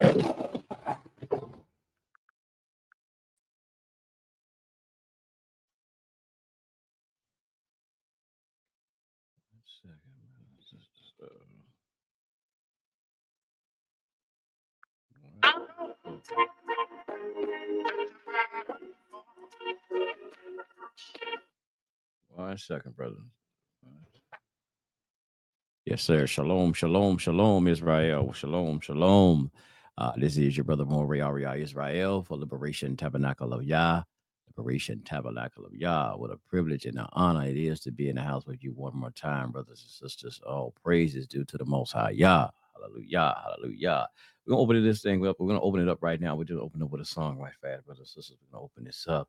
One second, brother. Yes, sir. Shalom, shalom, shalom, Israel. Shalom, shalom. Uh, this is your brother Mori Aria Israel for Liberation Tabernacle of Yah. Liberation Tabernacle of Yah. What a privilege and an honor it is to be in the house with you one more time, brothers and sisters. All praise is due to the Most High Yah. Hallelujah. Hallelujah. We're going to open this thing up. We're going to open it up right now. We're just open up with a song right fast, brothers and sisters. We're going to open this up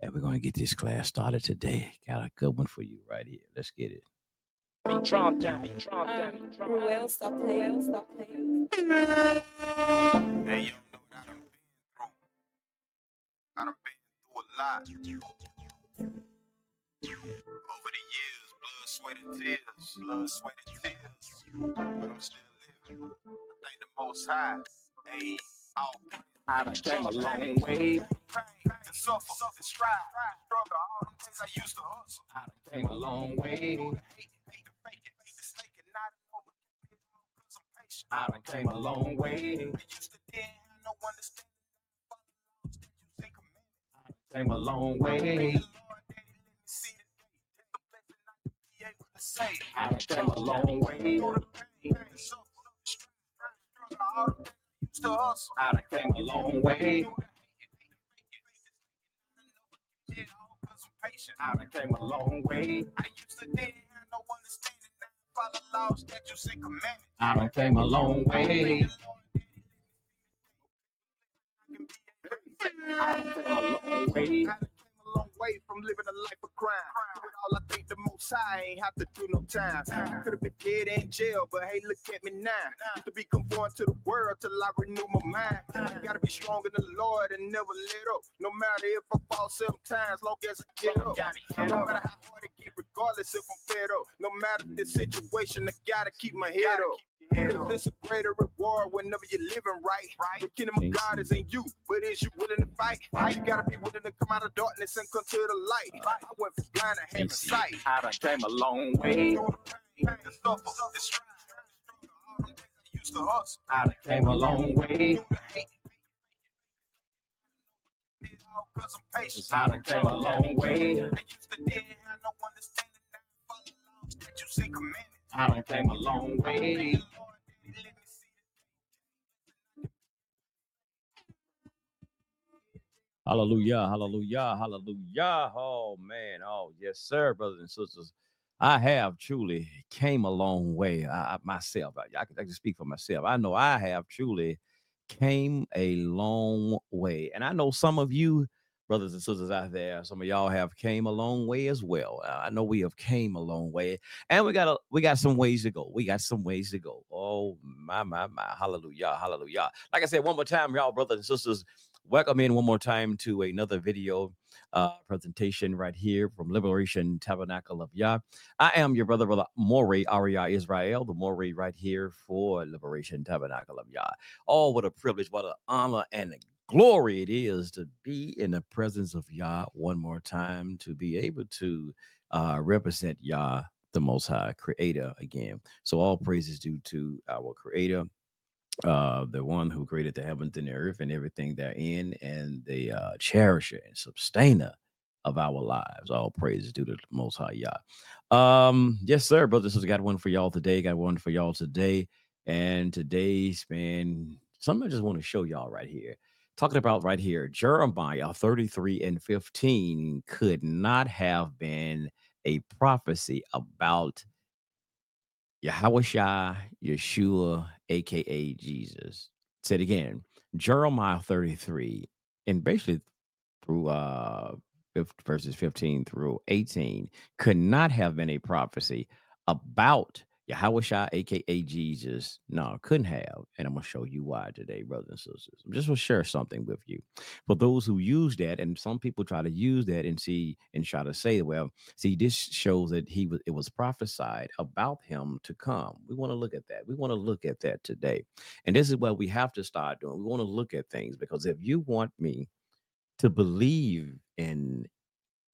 and we're going to get this class started today. Got a good one for you right here. Let's get it. Trump down, Trump down, Trump Ruel, stop playing, stop playing. Hey, you know what I done been through. I done been through a lot. Over the years, blood, sweat, and tears. Blood, sweat, and tears. But I'm still living. I thank the most high. Hey, all I done came a long way. pain, and suffer, and strive. Struggle, all them things I used to hustle. I done came a long way. Hate it, hate to fake it, make mistake it, not know what it is, cause I'm patient. I done came a long way. I used to didn't have no understanding. Follow laws that you say commandments. I done came a long way. Lord, Daddy, let me see the day. Take a blessing not to be able to say. I done came a long way. Go to pain, pain, suffer, strive, struggle, all the things I used to hustle. I done came a long way. Yeah, all 'cause I'm done came a long way. I used to didn't no understanding. Now I follow laws that you say commandments. I done came a long way. I done came a long way. Came a long way from living a life of crime. With all I think the most high ain't have to do no time. Could have been dead in jail, but hey, look at me now. Used to be conformed to the world till I renew my mind. Gotta be strong in the Lord and never let up. No matter if I fall seven times, long as I get up. No matter how hard it get, regardless if I'm fed up. No matter the situation, I gotta keep my head up. Cause There's a greater reward whenever you're living right. Right. The kingdom of God is in you, but is you willing to fight? You gotta be willing to come out of darkness and come to the light. I went from blind to having sight. I done came a long way. Through the pain, the suffer, the strive, struggle, all them things I used to hustle. I done came a long way. Through the hate, did all 'cause I'm. I done came a long way. I done came a long way. Lord, Daddy, let me see Hallelujah, hallelujah, hallelujah. Oh man, oh yes, sir, brothers and sisters. I have truly came a long way. I, I- myself, I, I, can, I can speak for myself. I know I have truly came a long way, and I know some of you, brothers and sisters out there, some of y'all have came a long way as well. Uh, I know we have came a long way, and we got a we got some ways to go. We got some ways to go. Oh my my my, hallelujah, hallelujah. Like I said, one more time, y'all, brothers and sisters welcome in one more time to another video uh, presentation right here from Liberation Tabernacle of Yah. I am your brother, brother Mori Aria Israel, the Mori right here for Liberation Tabernacle of Yah. Oh, what a privilege, what an honor and a glory it is to be in the presence of Yah one more time, to be able to uh, represent Yah, the Most High Creator again. So all praise is due to our Creator, uh the one who created the heavens and the earth and everything therein and the uh cherisher and sustainer of our lives all praise is due to the most high Yah. um yes sir brothers and sisters got one for y'all today got one for y'all today and today's man something i just want to show y'all right here talking about right here jeremiah 33 and 15 could not have been a prophecy about Yahweh Yeshua, aka Jesus. Said again, Jeremiah 33, and basically through uh verses 15 through 18, could not have been a prophecy about Yahweh aka Jesus. No, couldn't have. And I'm gonna show you why today, brothers and sisters. I'm just gonna share something with you. For those who use that, and some people try to use that and see and try to say, well, see, this shows that he was it was prophesied about him to come. We want to look at that. We want to look at that today. And this is what we have to start doing. We want to look at things because if you want me to believe in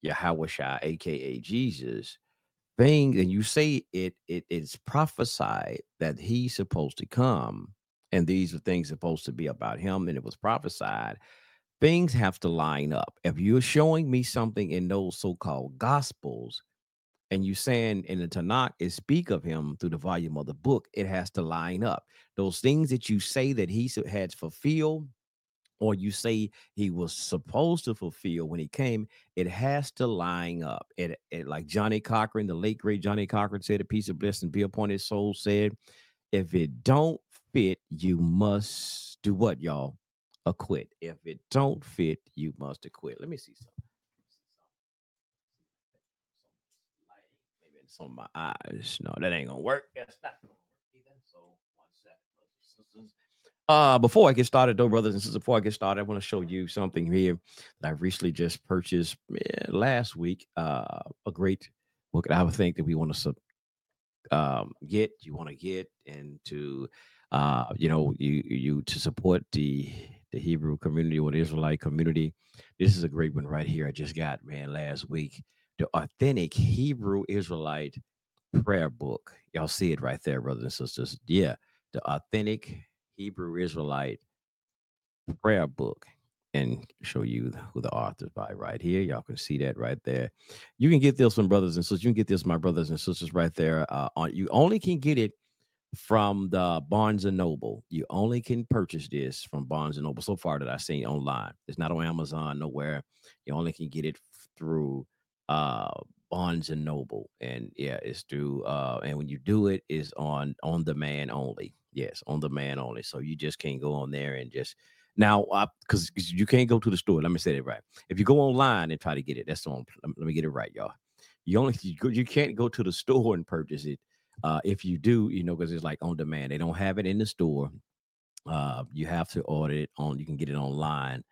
Yahweh aka Jesus, thing and you say it it is prophesied that he's supposed to come and these are things supposed to be about him and it was prophesied things have to line up if you're showing me something in those so-called gospels and you saying in the Tanakh it speak of him through the volume of the book, it has to line up. Those things that you say that he had fulfilled, or you say he was supposed to fulfill when he came, it has to line up. It, it like Johnnie Cochran, the late great Johnnie Cochran said, "A piece of bliss and be upon his soul." Said, "If it don't fit, you must do what, y'all? Acquit. If it don't fit, you must acquit." Let me see something. Maybe some of my eyes. No, that ain't gonna work. That's not gonna work either. So one second, brothers and sisters. Uh, before I get started, though, brothers and sisters, before I get started, I want to show you something here that I recently just purchased eh, last week. Uh, a great book that I would think that we want to um, get, you want to get, and to, uh, you know, you you to support the the Hebrew community or the Israelite community. This is a great one right here. I just got man last week. The authentic Hebrew Israelite prayer book. Y'all see it right there, brothers and sisters. Yeah, the authentic Hebrew Israelite prayer book and show you who the author's by right here. Y'all can see that right there. You can get this one, brothers and sisters. You can get this, my brothers and sisters, right there. Uh, on you only can get it from the Barnes and Noble. You only can purchase this from Barnes and Noble so far that I've seen online. It's not on Amazon nowhere. You only can get it through uh Barnes and Noble. And yeah, it's through uh and when you do it is on on demand only. Yes, on demand only. So you just can't go on there and just now because you can't go to the store. Let me say it right. If you go online and try to get it, that's on let me get it right, y'all. You only you, you can't go to the store and purchase it uh, if you do, you know, because it's like on demand. They don't have it in the store. Uh, you have to order it on. You can get it online,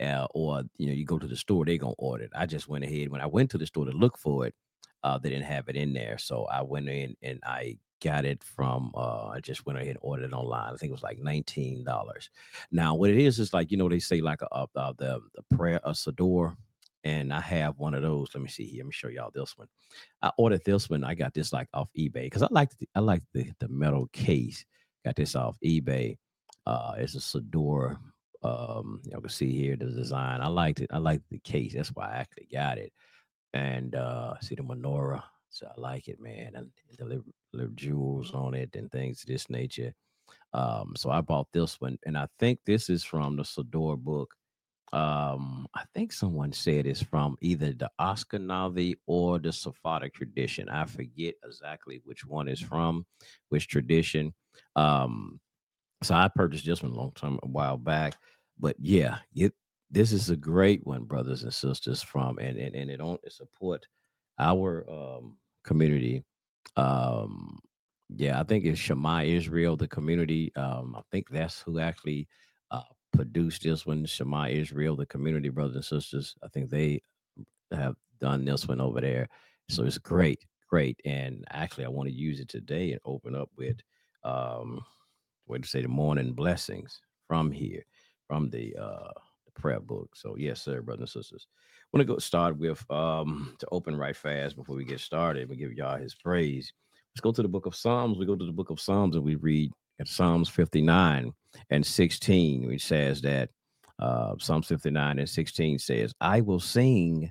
uh, or you know, you go to the store. They gonna order it. I just went ahead when I went to the store to look for it. Uh, they didn't have it in there, so I went in and I got it from. Uh, I just went ahead and ordered it online. I think it was like nineteen dollars. Now, what it is is like you know they say like a, uh, uh, the the prayer a Siddur, and I have one of those. Let me see here. Let me show y'all this one. I ordered this one. I got this like off eBay because I like the, I like the the metal case. Got this off eBay. Uh, it's a Siddur. Um, y'all can see here the design. I liked it. I liked the case. That's why I actually got it. And uh, see the menorah. So I like it, man. And the little, jewels on it and things of this nature. Um, so I bought this one, and I think this is from the Siddur book. Um i think someone said it's from either the Ashkenazi or the sephardic tradition. I forget exactly which one is from which tradition. Um so i purchased this one a long time a while back but yeah it this is a great one brothers and sisters from and and, and it don't it support our um community um yeah i think it's shema israel the community um i think that's who actually uh produced this one shema israel the community brothers and sisters. I think they have done this one over there. So it's great great and actually i want to use it today and open up with um way to say the morning blessings from here from the uh the prayer book. So yes sir brothers and sisters want to go start with um to open right fast before we get started we give y'all his praise. Let's go to the book of psalms. We go to the book of psalms and we read at psalms 59 and 16 which says that uh psalms 59 and 16 says i will sing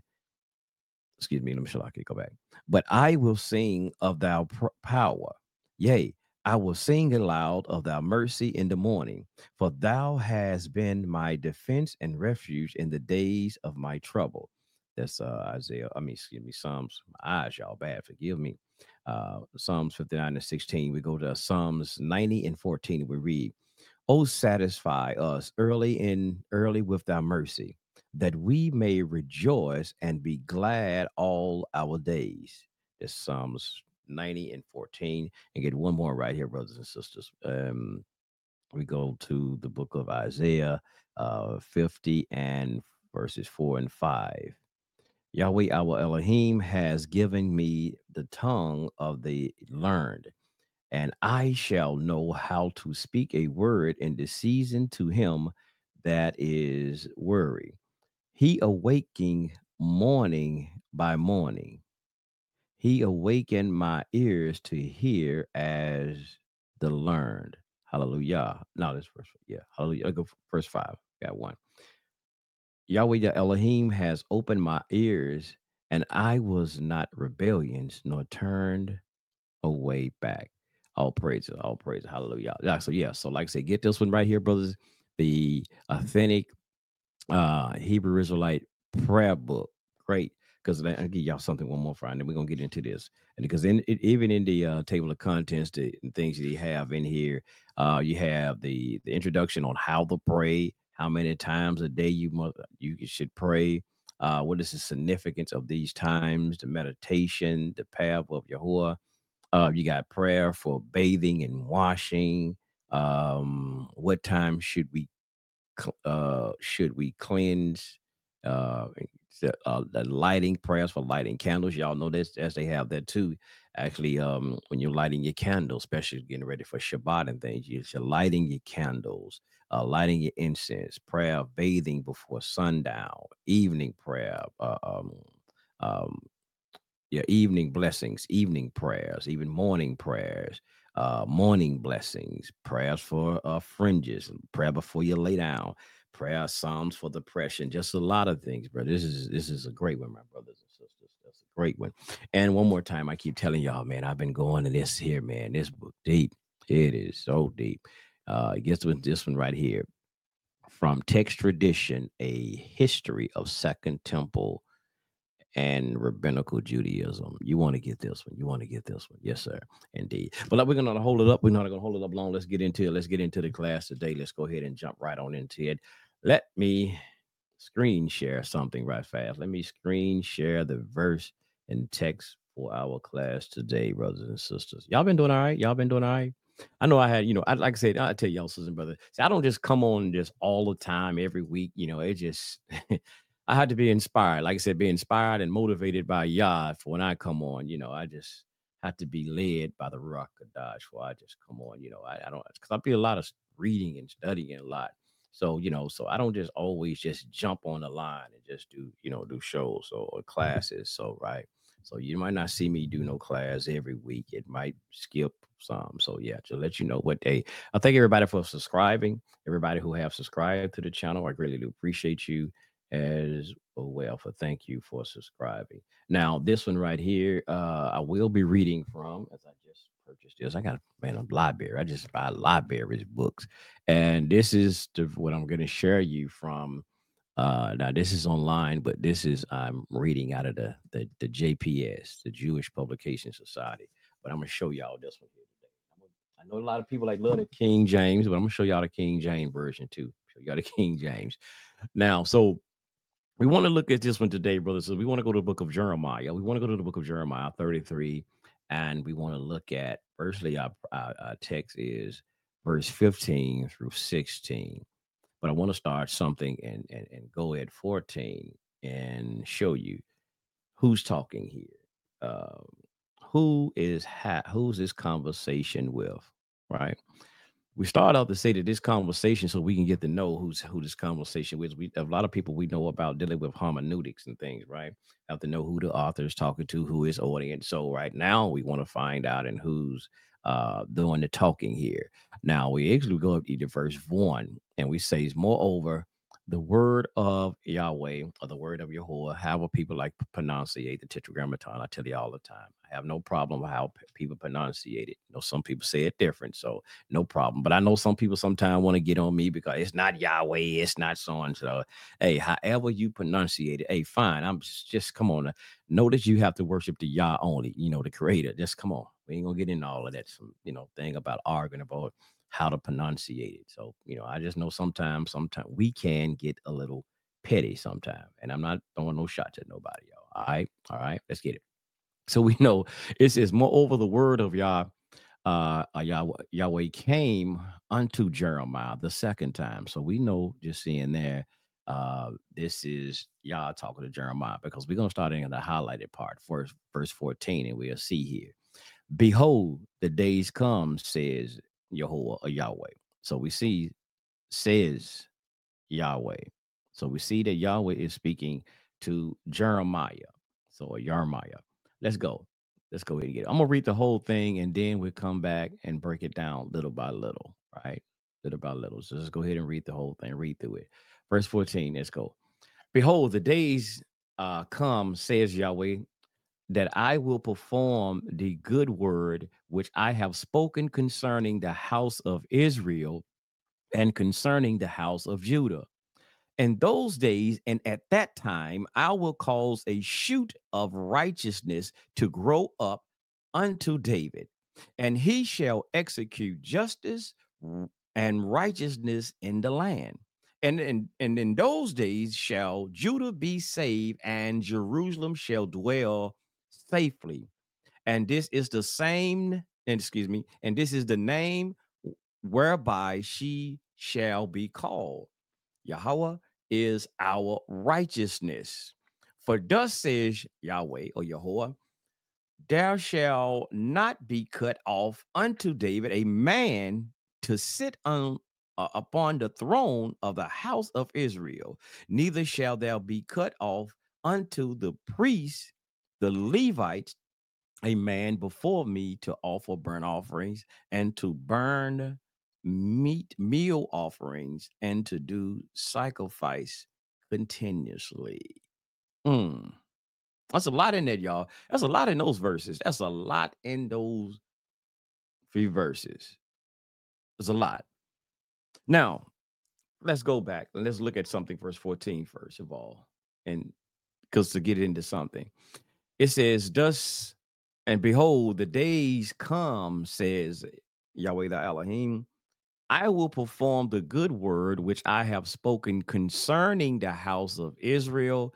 excuse me let me go back but i will sing of pr- power. Yea I will sing aloud of thy mercy in the morning, for thou hast been my defense and refuge in the days of my trouble. That's uh Isaiah. I mean, excuse me, Psalms. My eyes, y'all bad. Forgive me. Uh Psalms 59 and 16. We go to Psalms 90 and 14. We read, Oh, satisfy us early in early with thy mercy, that we may rejoice and be glad all our days. That's Psalms 90 and 14. And get one more right here, brothers and sisters. Um, we go to the book of Isaiah uh 50 and verses 4 and 5. Yahweh our Elohim has given me the tongue of the learned, and I shall know how to speak a word in the season to him that is weary. He awaking morning by morning. He awakened my ears to hear as the learned. Hallelujah. No, this verse. Yeah. Hallelujah. I'll go f- verse five. Got one. Yahweh the Elohim has opened my ears, and I was not rebellious nor turned away back. All praise, all praise, hallelujah. So yeah, so like I say, get this one right here, brothers. The authentic uh Hebrew Israelite prayer book. Great. Because I'll give y'all something one more Friday, we're gonna get into this. And because in it, even in the uh, table of contents, the and things that you have in here, uh, you have the the introduction on how to pray, how many times a day you must you should pray, uh, what is the significance of these times, the meditation, the path of Yahuwah. Uh, you got prayer for bathing and washing. Um, what time should we uh should we cleanse uh uh the lighting prayers for lighting candles. Y'all know this as they have that too. Actually um when you're lighting your candles especially getting ready for shabbat and things you- you're lighting your candles uh lighting your incense prayer bathing before sundown evening prayer uh, um um your evening blessings, evening prayers, even morning prayers, uh, morning blessings, prayers for uh, fringes, prayer before you lay down, prayer psalms for depression, just a lot of things, bro. This is this is a great one, my brothers and sisters. That's a great one. And one more time, I keep telling y'all, man, I've been going to this here, man. This book deep. It is so deep. Uh, gets with this one right here from text tradition, a history of Second Temple and rabbinical Judaism. You want to get this one. You want to get this one. Yes, sir. Indeed. But we're going to hold it up. We're not going to hold it up long. Let's get into it. Let's get into the class today. Let's go ahead and jump right on into it. Let me screen share something right fast. Let me screen share the verse and text for our class today, brothers and sisters. Y'all been doing all right? Y'all been doing all right? I know I had, you know, I like I said, I tell y'all, sisters and brothers. See, I don't just come on just all the time every week. You know, it just I had to be inspired. Like I said, be inspired and motivated by Yah for when I come on. You know, I just have to be led by the rock of Kodesh for I just come on. You know, I, I don't because I be a lot of reading and studying a lot. So you know, so I don't just always just jump on the line and just do you know do shows or, or classes. So right. So you might not see me do no class every week. It might skip some. So yeah, to let you know what day. I thank everybody for subscribing. Everybody who have subscribed to the channel, I greatly do appreciate you as well for thank you for subscribing. Now, this one right here, uh, I will be reading from as I just purchased this. I got man a library. I just buy libraries books, and this is the, what I'm going to share you from. Uh, now this is online, but this is I'm reading out of the, the the JPS, the Jewish Publication Society. But I'm gonna show y'all this one here today. I know a lot of people like love the King James, but I'm gonna show y'all the King James version too. Show y'all the King James. Now, so we want to look at this one today, brothers. So we want to go to the book of Jeremiah. We want to go to the book of Jeremiah 33, and we want to look at firstly our, our, our text is verse 15 through 16. But I want to start something and, and and go at 14 and show you who's talking here. Um, who is ha- who's this conversation with, right? We start out to say that this conversation so we can get to know who's who this conversation with. We a lot of people we know about dealing with hermeneutics and things, right? Have to know who the author is talking to, who is audience. So right now we want to find out and who's uh doing the talking here. Now we actually go up to verse one and we say, moreover, the word of Yahweh or the word of Yahweh, however people like pronunciate the tetragrammaton. I tell you all the time. I have no problem with how people pronunciate it. You know, some people say it different, so no problem. But I know some people sometimes want to get on me because it's not Yahweh, it's not so and so. Hey, however you pronunciate it, hey, fine. I'm just, just come on. Uh, know that you have to worship the Yah only, you know, the creator. Just come on. We ain't gonna get into all of that, some, you know, thing about arguing about how to pronunciate it. So, you know, I just know sometimes, sometimes we can get a little petty sometimes. And I'm not throwing no shots at nobody, y'all. All right. All right. Let's get it. So we know it says, moreover, the word of Yah, uh, uh, Yahweh, Yahweh came unto Jeremiah the second time. So we know just seeing there, uh, this is Yah talking to Jeremiah because we're going to start in the highlighted part, first, verse 14, and we'll see here. Behold, the days come, says Jehovah or Yahweh. So we see, says Yahweh. So we see that Yahweh is speaking to Jeremiah. So Jeremiah. Let's go. Let's go ahead and get it. I'm gonna read the whole thing and then we'll come back and break it down little by little, right? Little by little. So let's go ahead and read the whole thing, read through it. Verse 14, let's go. Behold, the days uh come, says Yahweh, that I will perform the good word which I have spoken concerning the house of Israel and concerning the house of Judah. In those days and at that time, I will cause a shoot of righteousness to grow up unto David, and he shall execute justice and righteousness in the land. And in, and in those days shall Judah be saved, and Jerusalem shall dwell safely. And this is the same, and excuse me, and this is the name whereby she shall be called. Yahweh is our righteousness. For thus says Yahweh or Yahweh, there shall not be cut off unto David a man to sit on uh, upon the throne of the house of Israel, neither shall there be cut off unto the priests, the Levites, a man before me to offer burnt offerings and to burn meat meal offerings and to do sacrifice continuously. Mm. That's a lot in that, y'all. That's a lot in those verses. That's a lot in those three verses. There's a lot. Now, let's go back and let's look at something, verse 14, first of all. And because to get into something, it says, Thus and behold, the days come, says Yahweh the Elohim. I will perform the good word which I have spoken concerning the house of Israel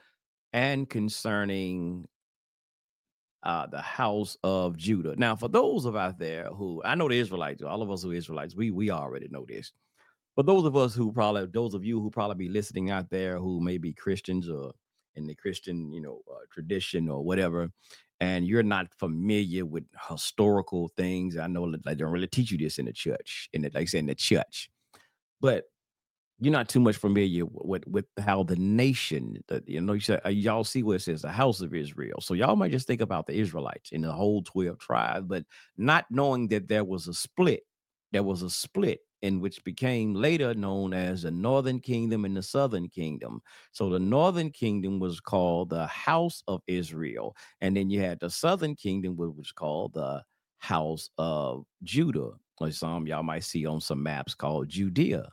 and concerning uh, the house of Judah. Now, for those of out there who I know the Israelites, all of us who are Israelites, we we already know this. But those of us who probably, those of you who probably be listening out there who may be Christians or in the Christian, you know, uh, tradition or whatever, and you're not familiar with historical things, I know they don't really teach you this in the church, in the, like I in the church. But you're not too much familiar with with how the nation, the, you know, you said, uh, y'all see what it says, the house of Israel. So y'all might just think about the Israelites in the whole 12 tribes, but not knowing that there was a split. There was a split in which became later known as the northern kingdom and the southern kingdom. So the northern kingdom was called the house of Israel, and then you had the southern kingdom, which was called the house of Judah. Or some y'all might see on some maps called Judea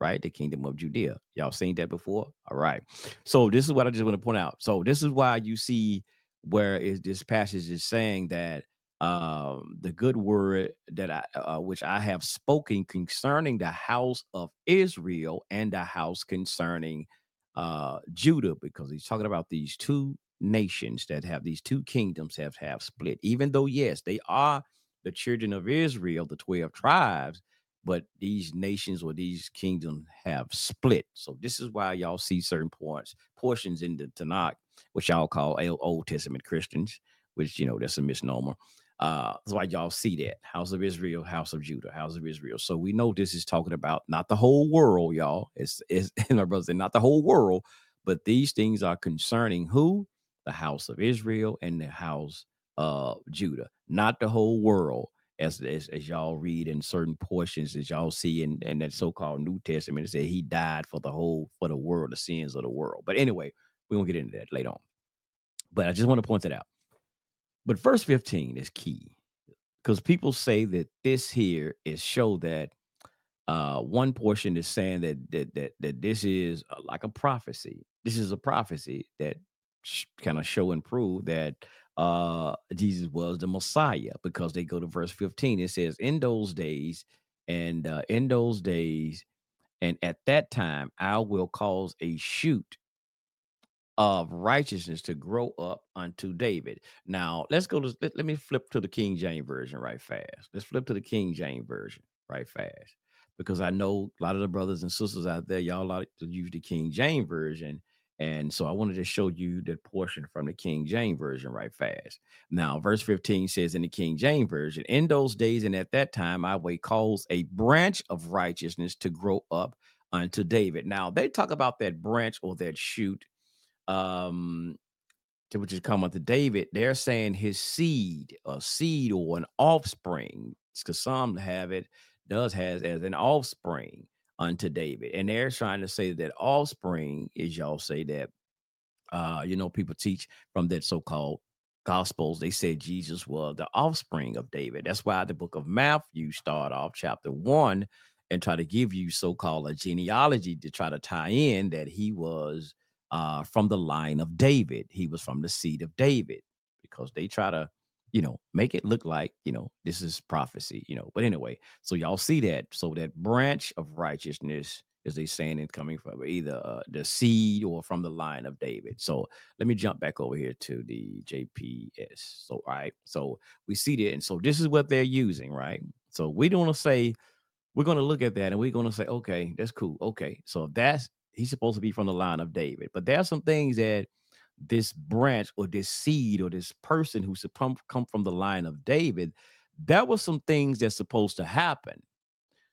right? The kingdom of Judea. Y'all seen that before? All right. So this is what I just want to point out. So this is why you see where is this passage is saying that um the good word that I uh, which I have spoken concerning the house of Israel and the house concerning uh Judah because he's talking about these two nations that have these two kingdoms have have split even though yes they are the children of Israel the 12 tribes but these nations or these kingdoms have split. So this is why y'all see certain points, portions in the Tanakh, which y'all call Old Old Testament Christians, which you know that's a misnomer. Uh, that's why y'all see that house of Israel, house of Judah, house of Israel. So we know this is talking about not the whole world, y'all. It's it's and our brothers, not the whole world, but these things are concerning who the house of Israel and the house of Judah, not the whole world as, as as y'all read in certain portions, as y'all see in, in that so-called New Testament, it said he died for the whole for the world, the sins of the world. But anyway, we won't get into that later on. But I just want to point that out. But verse 15 is key because people say that this here is show that uh one portion is saying that that that, that this is uh, like a prophecy. This is a prophecy that kind of show and prove that uh Jesus was the Messiah because they go to verse 15. It says, In those days, and uh, in those days, and at that time, I will cause a shoot of righteousness to grow up unto David. Now, let's go to let, let me flip to the King James version right fast. Let's flip to the King James version right fast because I know a lot of the brothers and sisters out there, y'all like to use the King James version. And so I wanted to show you that portion from the King James version right fast. Now, verse 15 says in the King James version, in those days and at that time, I will cause a branch of righteousness to grow up unto David. Now, they talk about that branch or that shoot um to which is come unto David, they're saying his seed, a seed or an offspring, because some have it, does has as an offspring unto David. And they're trying to say that offspring is y'all say that uh, you know, people teach from that so-called gospels, they said Jesus was the offspring of David. That's why the book of Matthew start off chapter one and try to give you so-called a genealogy to try to tie in that he was uh, from the line of David. He was from the seed of David because they try to, you know, make it look like, you know, this is prophecy, you know. But anyway, so y'all see that. So that branch of righteousness, as they saying, is coming from either uh, the seed or from the line of David. So let me jump back over here to the JPS. So, all right. So we see that. And so this is what they're using, right? So we don't want to say, we're going to look at that and we're going to say, okay, that's cool. Okay. So that's he's supposed to be from the line of David. But there are some things that this branch or this seed or this person to come from the line of David, that was some things that's supposed to happen.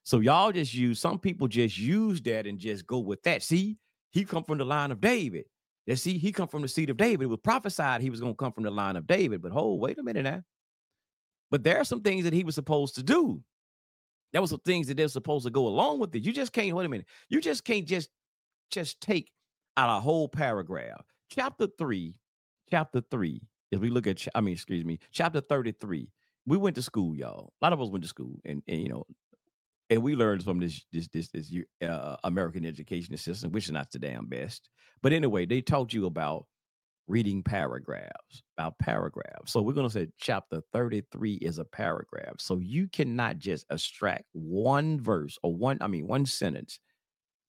So y'all just use some people just use that and just go with that. See, he come from the line of David. Yeah, see, he come from the seed of David. It was prophesied he was going to come from the line of David. But hold, wait a minute now. But there are some things that he was supposed to do. There were some things that they're supposed to go along with it. You just can't, wait a minute. You just can't just just take out a whole paragraph. Chapter three, chapter three, if we look at, I mean, excuse me, chapter 33. We went to school, y'all. A lot of us went to school, and, and you know, and we learned from this this this this uh, American education system, which is not the damn best. But anyway, they taught you about reading paragraphs, about paragraphs. So we're to say chapter 33 is a paragraph. So you cannot just extract one verse or one, I mean, one sentence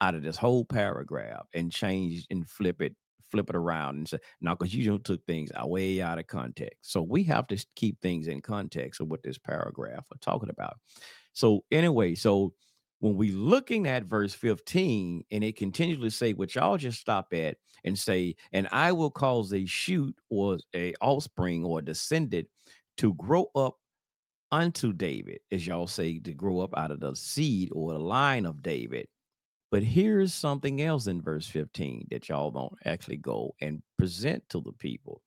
out of this whole paragraph and change and flip it flip it around and say now because you don't took things way out of context. So we have to keep things in context of what this paragraph are talking about. So anyway so when we looking at verse 15 and it continually say what y'all just stop at and say and i will cause a shoot or a offspring or a descendant to grow up unto david as y'all say to grow up out of the seed or the line of david but here's something else in verse 15 that y'all don't actually go and present to the people.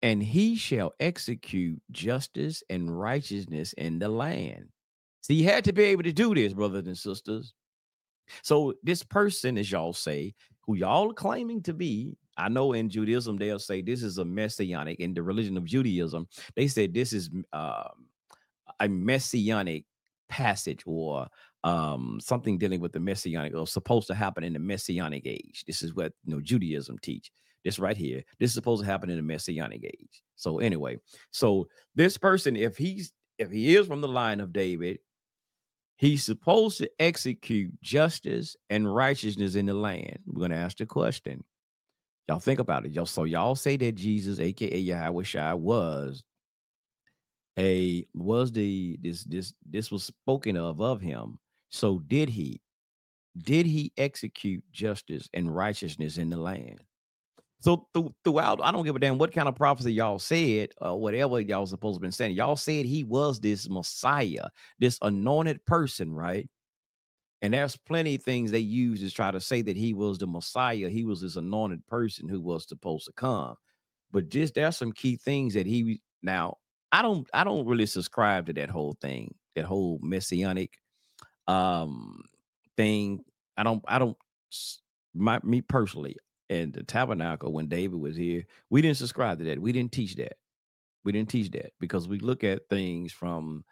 And he shall execute justice and righteousness in the land. See, he had to be able to do this, brothers and sisters. So, this person, as y'all say, who y'all are claiming to be, I know in Judaism, they'll say this is a messianic, in the religion of Judaism, they said this is um, a messianic passage or um, something dealing with the messianic or supposed to happen in the messianic age. This is what you know Judaism teach. This right here. This is supposed to happen in the messianic age. So anyway, so this person, if he's if he is from the line of David, he's supposed to execute justice and righteousness in the land. We're gonna ask the question. Y'all think about it. Y'all so y'all say that Jesus, aka Yahweh Shai, was a was the this this this was spoken of of him so did he? Did he execute justice and righteousness in the land? So th- throughout, I don't give a damn what kind of prophecy y'all said, or whatever y'all supposed to been saying. Y'all said he was this Messiah, this anointed person, right? And there's plenty of things they use to try to say that he was the Messiah. He was this anointed person who was supposed to come. But just there's some key things that he now. I don't I don't really subscribe to that whole thing, that whole messianic um thing. I don't I don't my me personally and the tabernacle when David was here, we didn't subscribe to that. We didn't teach that. We didn't teach that because we look at things from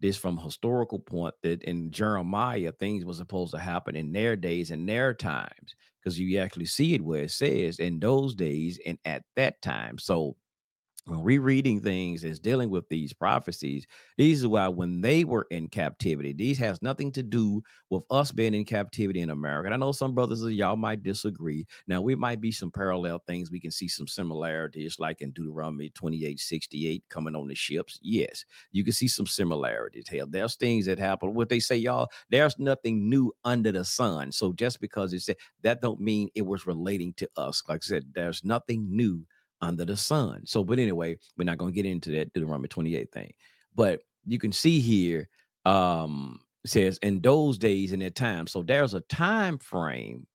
this from historical point that in Jeremiah things were supposed to happen in their days and their times because you actually see it where it says in those days and at that time. So when rereading things is dealing with these prophecies these is why when they were in captivity these has nothing to do with us being in captivity in america and i know some brothers of y'all might disagree. Now we might be some parallel things we can see some similarities like in deuteronomy 28 68 coming on the ships yes you can see some similarities. Hell there's things that happen what they say y'all there's nothing new under the sun so just because it said that don't mean it was relating to us like i said there's nothing new under the sun. So, but anyway, we're not going to get into that Deuteronomy 28 thing. But you can see here, um, says in those days and that time. So there's a time frame,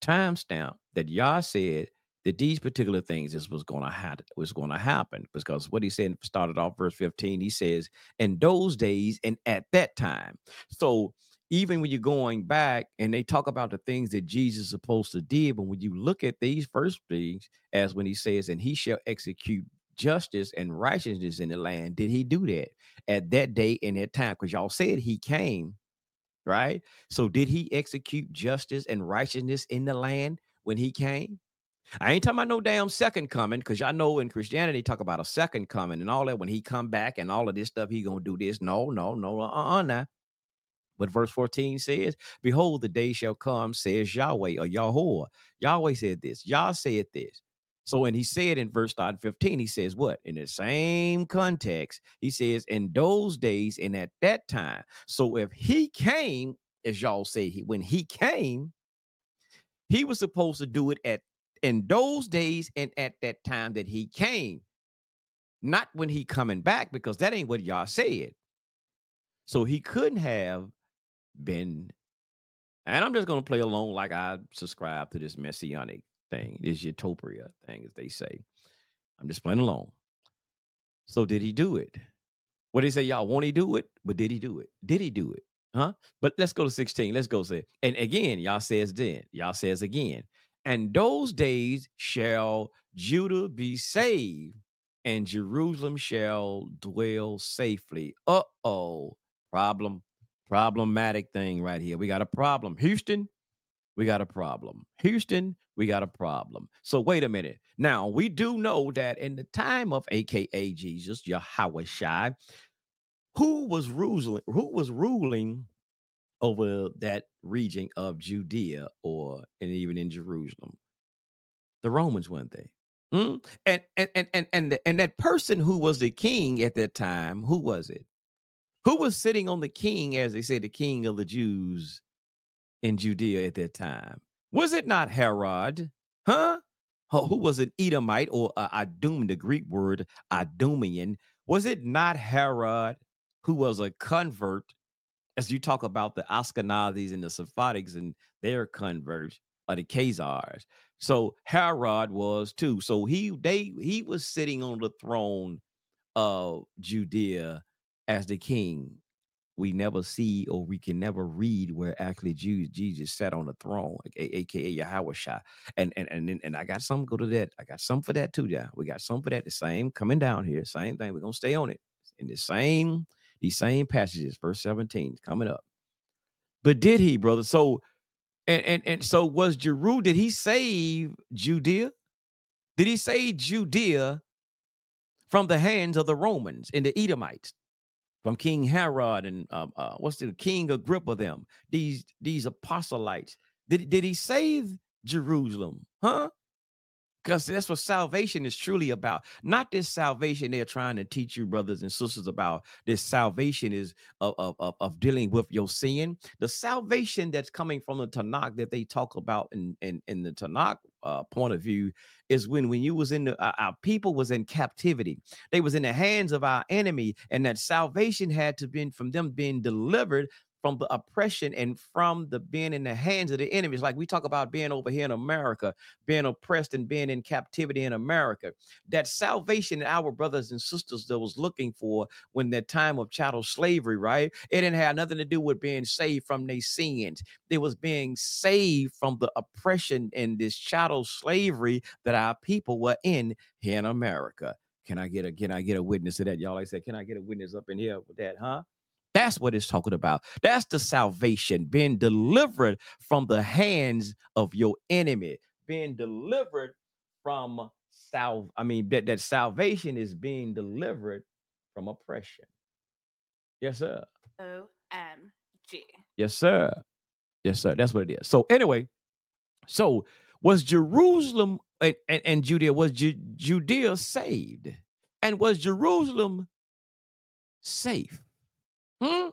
time stamp that Yah said that these particular things is was going to happen was going to happen because what he said started off verse 15 he says in those days and at that time so even when you're going back and they talk about the things that Jesus is supposed to do, but when you look at these first things, as when he says, and he shall execute justice and righteousness in the land, did he do that at that day and that time? Because y'all said he came, right? So did he execute justice and righteousness in the land when he came? I ain't talking about no damn second coming, because y'all know in Christianity talk about a second coming and all that. When he come back and all of this stuff, he gonna do this. No, no, no, uh-uh, now. But verse 14 says, Behold, the day shall come, says Yahweh or Yahweh. Yahweh said this, Yah said this. So when he said in verse 15, he says, What? In the same context, he says, In those days and at that time. So if he came, as y'all say, he, when he came, he was supposed to do it at in those days and at that time that he came, not when he coming back, because that ain't what y'all said. So he couldn't have been and I'm just gonna play along like I subscribe to this messianic thing, this utopia thing, as they say. I'm just playing along. So did he do it? What he say, y'all? Won't he do it? But did he do it? Did he do it? Huh? But let's go to 16. Let's go say, and again, y'all says then, y'all says again, and those days shall Judah be saved, and Jerusalem shall dwell safely. Uh-oh, problem problematic thing right here. We got a problem. Houston, we got a problem. Houston, we got a problem. So wait a minute. Now we do know that in the time of AKA Jesus, Yahweh Shai, who was ruling, who was ruling over that region of Judea or and even in Jerusalem? The Romans, weren't they? Hmm? And, and and and and and that person who was the king at that time, who was it? Who was sitting on the king, as they say, the king of the Jews in Judea at that time? Was it not Herod? Huh? Who was an Edomite or uh, Adum, the Greek word Adumian? Was it not Herod who was a convert? As you talk about the Ashkenazis and the Sephardics and their converts, or the Khazars. So Herod was too. So he they he was sitting on the throne of Judea as the king, we never see or we can never read where actually Jesus, sat on the throne, aka Yahweh Shah. And and and and I got some go to that. I got some for that too. Yeah, we got some for that. The same coming down here, same thing. We're gonna stay on it in the same these same passages, verse 17 coming up. But did he, brother? So and and and so was Jeru? Did he save Judea? Did he save Judea from the hands of the Romans and the Edomites? From King Herod and um, uh, what's the King Agrippa them these these apostolites. Did, did he save Jerusalem? Huh? Because that's what salvation is truly about. Not this salvation they're trying to teach you brothers and sisters about this salvation is of, of, of dealing with your sin. The salvation that's coming from the tanakh that they talk about in in, in the tanakh uh, point of view is when when you was in the uh, our people was in captivity. They was in the hands of our enemy and that salvation had to be from them being delivered from the oppression and from the being in the hands of the enemies. Like we talk about being over here in America, being oppressed and being in captivity in America. That salvation that our brothers and sisters that was looking for when that time of chattel slavery, right? It didn't have nothing to do with being saved from their sins. It was being saved from the oppression and this chattel slavery that our people were in here in America. Can I get a can I get a witness to that? Y'all like said, can I get a witness up in here with that, huh? That's what it's talking about. That's the salvation, being delivered from the hands of your enemy, being delivered from sal. I mean, that, that salvation is being delivered from oppression. Yes, sir. OMG. Yes, sir. Yes, sir. That's what it is. So anyway, so was Jerusalem and, and, and Judea was Ju- Judea saved, and was Jerusalem safe? Hmm?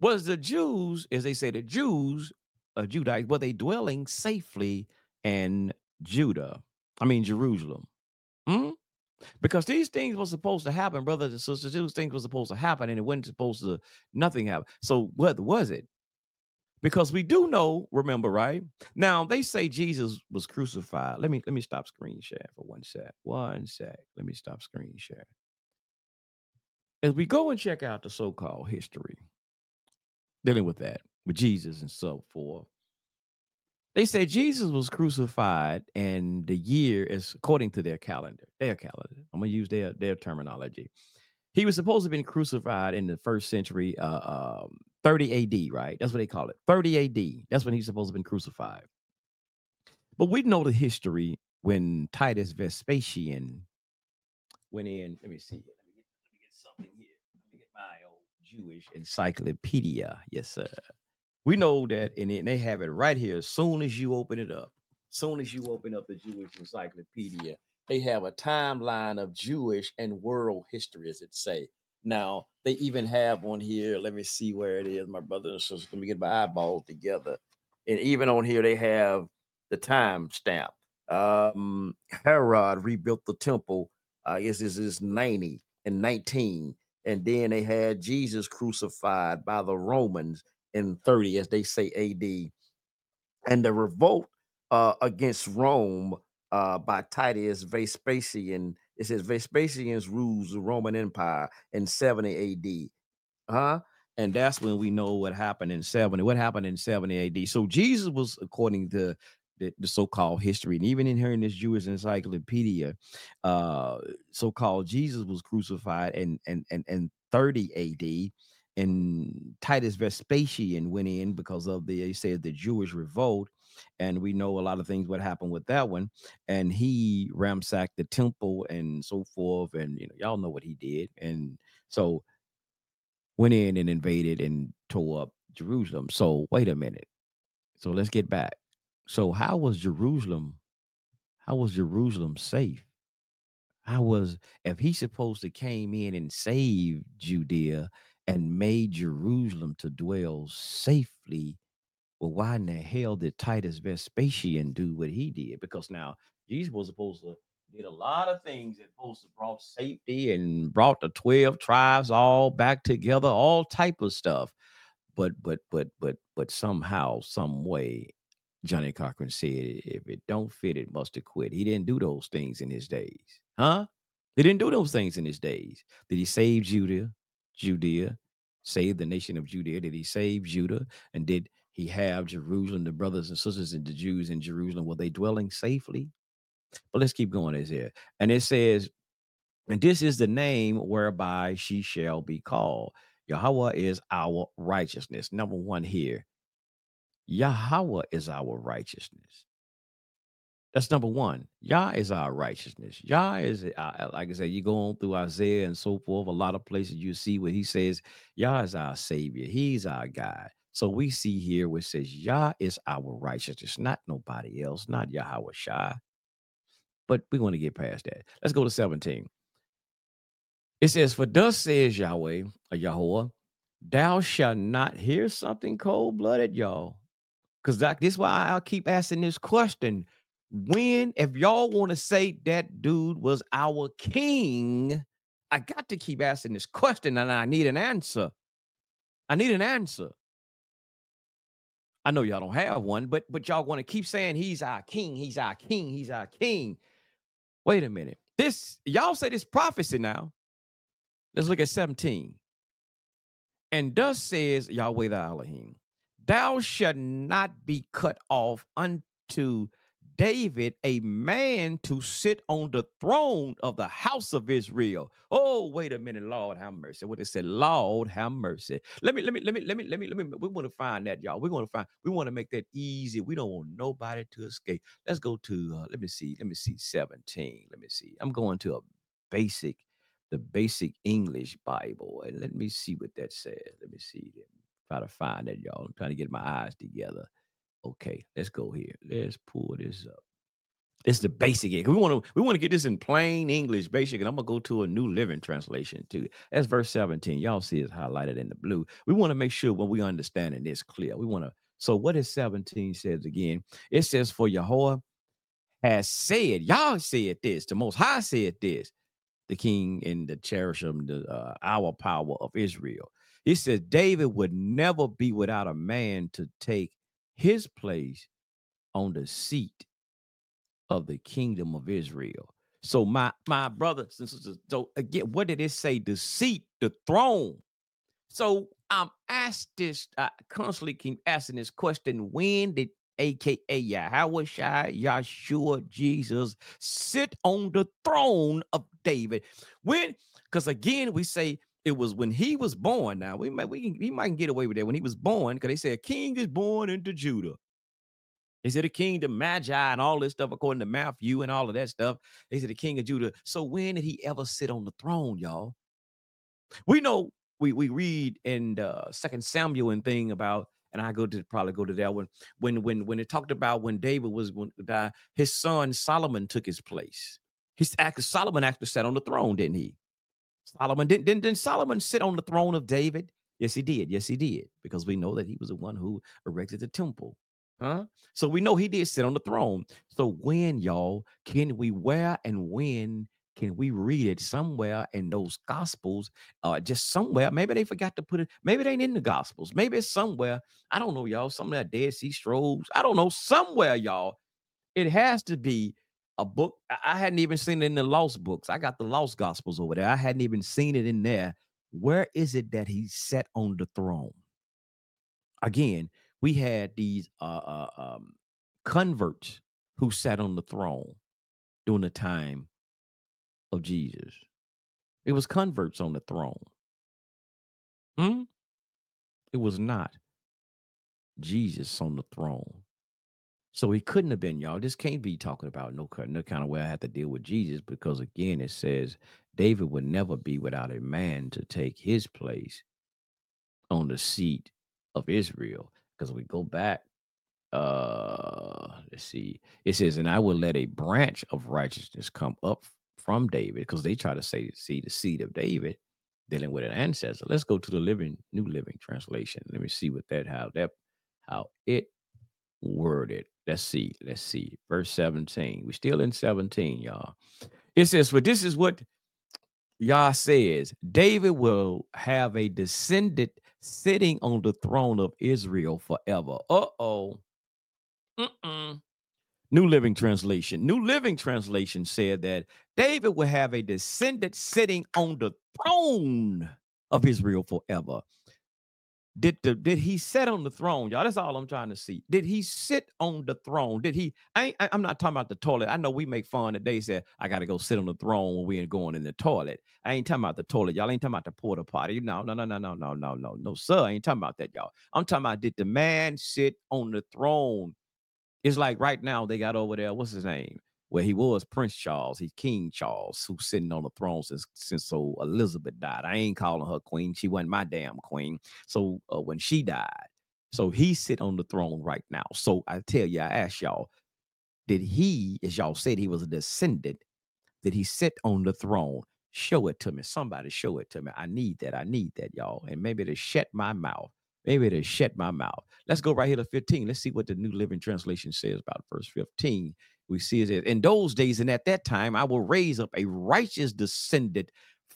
Was the Jews, as they say, the Jews, uh, were they dwelling safely in Judah? I mean Jerusalem. Hmm? Because these things were supposed to happen, brothers and sisters. These things were supposed to happen, and it wasn't supposed to nothing happen. So what was it? Because we do know, remember, right? Now they say Jesus was crucified. Let me let me stop screen share for one sec. One sec. Let me stop screen share. As we go and check out the so-called history dealing with that, with Jesus and so forth, they say Jesus was crucified, and the year is according to their calendar. Their calendar. I'm gonna use their their terminology. He was supposed to have been crucified in the first century, uh, um, 30 AD, right? That's what they call it. 30 AD. That's when he's supposed to have been crucified. But we know the history when Titus Vespasian went in. Let me see. Let me get, let me get something here. Let me get my old Jewish encyclopedia. Yes, sir. We know that, and they have it right here. As soon as you open it up, soon as you open up the Jewish encyclopedia, they have a timeline of Jewish and world history, as it say. Now they even have on here. Let me see where it is, my brother and sister. Let me get my eyeballs together. And even on here, they have the time stamp. Um, Herod rebuilt the temple. I guess this is 90 and 19. And then they had Jesus crucified by the Romans in 30, as they say AD. And the revolt uh, against Rome uh, by Titus Vespasian. It says Vespasian's rules the Roman Empire in 70 AD. Huh? And that's when we know what happened in 70. What happened in 70 AD? So Jesus was, according to the, the so-called history, and even in here in this Jewish encyclopedia, uh, so-called Jesus was crucified in and and and 30 AD. And Titus Vespasian went in because of the they said the Jewish revolt, and we know a lot of things what happened with that one. And he ransacked the temple and so forth, and you know y'all know what he did. And so went in and invaded and tore up Jerusalem. So wait a minute. So let's get back. So how was Jerusalem? How was Jerusalem safe? How was if he supposed to came in and saved Judea and made Jerusalem to dwell safely? Well, why in the hell did Titus Vespasian do what he did? Because now Jesus was supposed to did a lot of things that supposed to brought safety and brought the 12 tribes all back together, all type of stuff. But but but but but somehow, some way, Johnnie Cochran said, if it don't fit, it must have quit. He didn't do those things in his days. Huh? He didn't do those things in his days. Did he save Judah, Judea, save the nation of Judea? Did he save Judah? And did he have Jerusalem, the brothers and sisters and the Jews in Jerusalem? Were they dwelling safely? But let's keep going. Is here. And it says, and this is the name whereby she shall be called. Yahweh is our righteousness. Number one here. Yahweh is our righteousness. That's number one. Yah is our righteousness. Yah is, uh, like I said, you go on through Isaiah and so forth. A lot of places you see where he says, Yah is our savior. He's our God. So we see here where it says, Yah is our righteousness, not nobody else, not Yahweh Shai. But we want to get past that. Let's go to 17. It says, For thus says Yahweh, or Yahweh, thou shalt not hear something cold blooded, y'all. Because this is why I'll keep asking this question. When, if y'all want to say that dude was our king, I got to keep asking this question and I need an answer. I need an answer. I know y'all don't have one, but but y'all want to keep saying he's our king, he's our king, he's our king. Wait a minute. This y'all say this prophecy now. Let's look at 17. And thus says Yahweh the Elohim, thou shalt not be cut off unto David a man to sit on the throne of the house of Israel. Oh, wait a minute, Lord have mercy. What it said, Lord have mercy. Let me, let me, let me, let me, let me, let me. We want to find that, y'all. We want to find. We want to make that easy. We don't want nobody to escape. Let's go to. Uh, let me see. Let me see. Seventeen. Let me see. I'm going to a basic, the basic English Bible, and let me see what that says. Let me see. Try to find that, y'all. I'm trying to get my eyes together. Okay, let's go here. Let's pull this up. This is the basic. We want to we want to get this in plain English, basic, and I'm gonna go to a New Living Translation too. That's verse 17. Y'all see it's highlighted in the blue. We want to make sure when we understanding this clear. We want to. So what is 17 says again? It says, "For Yahweh has said, Y'all said this. The Most High said this. The King and the cherishum, the uh, our power of Israel. He says David would never be without a man to take his place on the seat of the kingdom of Israel. So my my brothers and sisters, so again, what did it say? The seat, the throne. So I'm asked this, I constantly keep asking this question: When did aka Yahweh Shai, Yahshua, Jesus sit on the throne of David? When, because again, we say it was when he was born. Now we might we he might get away with that when he was born, because they say a king is born into Judah. They said the king, the Magi, and all this stuff, according to Matthew and all of that stuff. They said the king of Judah. So when did he ever sit on the throne, y'all? We know we we read in uh Second Samuel and thing about, and I go to probably go to that one when when when it talked about when David was when to die, his son Solomon took his place. Actually Solomon actually sat on the throne, didn't he? Solomon didn't, didn't didn't Solomon sit on the throne of David? Yes, he did. Yes, he did, because we know that he was the one who erected the temple. Huh? So we know he did sit on the throne. So when y'all can we where and when can we read it somewhere in those gospels? Uh just somewhere. Maybe they forgot to put it, maybe it ain't in the gospels. Maybe it's somewhere. I don't know, y'all. Some of that Dead Sea Scrolls. I don't know, somewhere, y'all. It has to be a book. I hadn't even seen it in the lost books. I got the lost gospels over there. I hadn't even seen it in there. Where is it that he sat on the throne? Again, we had these uh, uh, um, converts who sat on the throne during the time of Jesus. It was converts on the throne. Hmm? It was not Jesus on the throne. So he couldn't have been, y'all. This can't be talking about no, no kind of way I have to deal with Jesus because, again, it says David would never be without a man to take his place on the seat of Israel. Because we go back, uh, let's see, it says, and I will let a branch of righteousness come up from David, because they try to say, see the seed of David dealing with an ancestor. Let's go to the living, new living translation. Let me see what that, how that, how it worded. Let's see, let's see. Verse 17. We're still in 17, y'all. It says, For this is what Yah says David will have a descendant sitting on the throne of Israel forever. Uh oh. Mm-mm. New Living Translation. New Living Translation said that David will have a descendant sitting on the throne of Israel forever. Did the did he sit on the throne, y'all? That's all I'm trying to see. Did he sit on the throne? Did he? I, am not talking about the toilet. I know we make fun that they said I got to go sit on the throne when we ain't going in the toilet. I ain't talking about the toilet, y'all. Ain't talking about the porta potty. No, no, no, no, no, no, no, no, no, sir. I ain't talking about that, y'all. I'm talking about did the man sit on the throne? It's like right now they got over there. What's his name? Where he was Prince Charles, he's King Charles, who's sitting on the throne since since so Elizabeth died. I ain't calling her queen. She wasn't my damn queen. So uh, when she died, so he sit on the throne right now. So I tell you, I ask y'all, did he, as y'all said, he was a descendant? Did he sit on the throne? Show it to me. Somebody show it to me. I need that. I need that, y'all. And maybe to shut my mouth. Maybe to shut my mouth. Let's go right here to 15. Let's see what the New Living Translation says about verse 15. We see it in those days and at that time, I will raise up a righteous descendant